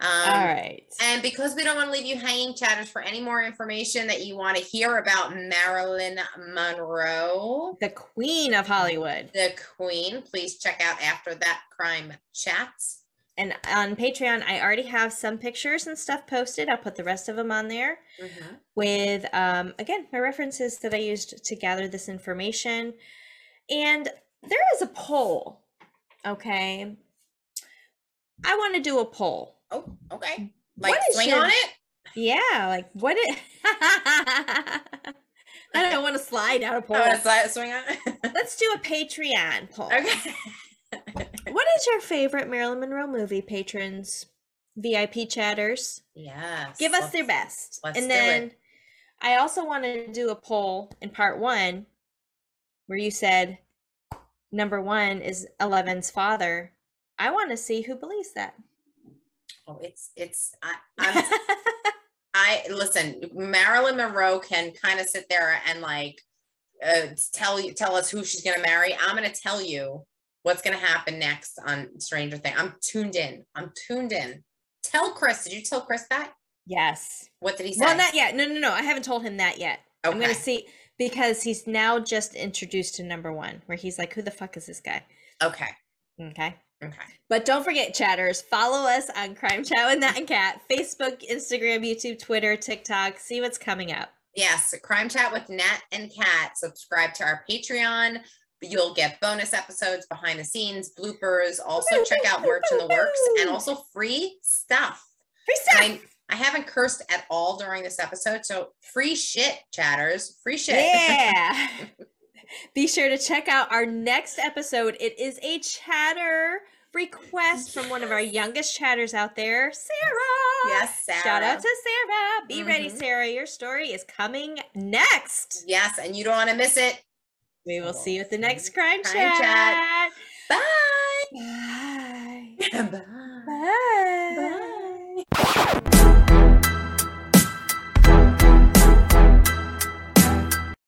Um, All right. And because we don't want to leave you hanging, chatters, for any more information that you want to hear about Marilyn Monroe, the Queen of Hollywood, the Queen, please check out After That Crime Chats and on Patreon, I already have some pictures and stuff posted. I'll put the rest of them on there mm-hmm. with, um, again, my references that I used to gather this information. And there is a poll. Okay. I want to do a poll. Oh, okay. Like swing your, on it? Yeah. Like what it. (laughs) I don't want to slide down a poll. I want to slide, swing on it. (laughs) Let's do a Patreon poll. Okay (laughs) what is your favorite Marilyn Monroe movie, patrons? VIP chatters. Yes. Give us their best. and then it. I also want to do a poll in part one where you said number one is Eleven's father. I want to see who believes that. Oh, it's it's I (laughs) I listen. Marilyn Monroe can kind of sit there and like uh, tell you tell us who she's gonna marry. I'm gonna tell you what's going to happen next on Stranger Things. I'm tuned in. I'm tuned in. Tell Chris. Did you tell Chris that? Yes. What did he say? Well, not yet. No, no, no. I haven't told him that yet. Okay. I'm going to see because he's now just introduced to number one, where he's like, "Who the fuck is this guy?" Okay. Okay. Okay. But don't forget, chatters, follow us on Crime Chat with Nat and Kat, Facebook, Instagram, YouTube, Twitter, TikTok. See what's coming up. Yes, Crime Chat with Nat and Kat. Subscribe to our Patreon. You'll get bonus episodes, behind the scenes, bloopers. Also, check out merch in the works and also free stuff. Free stuff. I, I haven't cursed at all during this episode, so free shit, chatters. Free shit. Yeah. (laughs) Be sure to check out our next episode. It is a chatter request from one of our youngest chatters out there, Sarah. Yes, Sarah. Shout out to Sarah. Be ready, Mhm. Sarah. Your story is coming next. Yes, and you don't want to miss it. We will see you at the next crime, crime chat. chat. Bye. Bye. (laughs) Bye. Bye. Bye. Bye.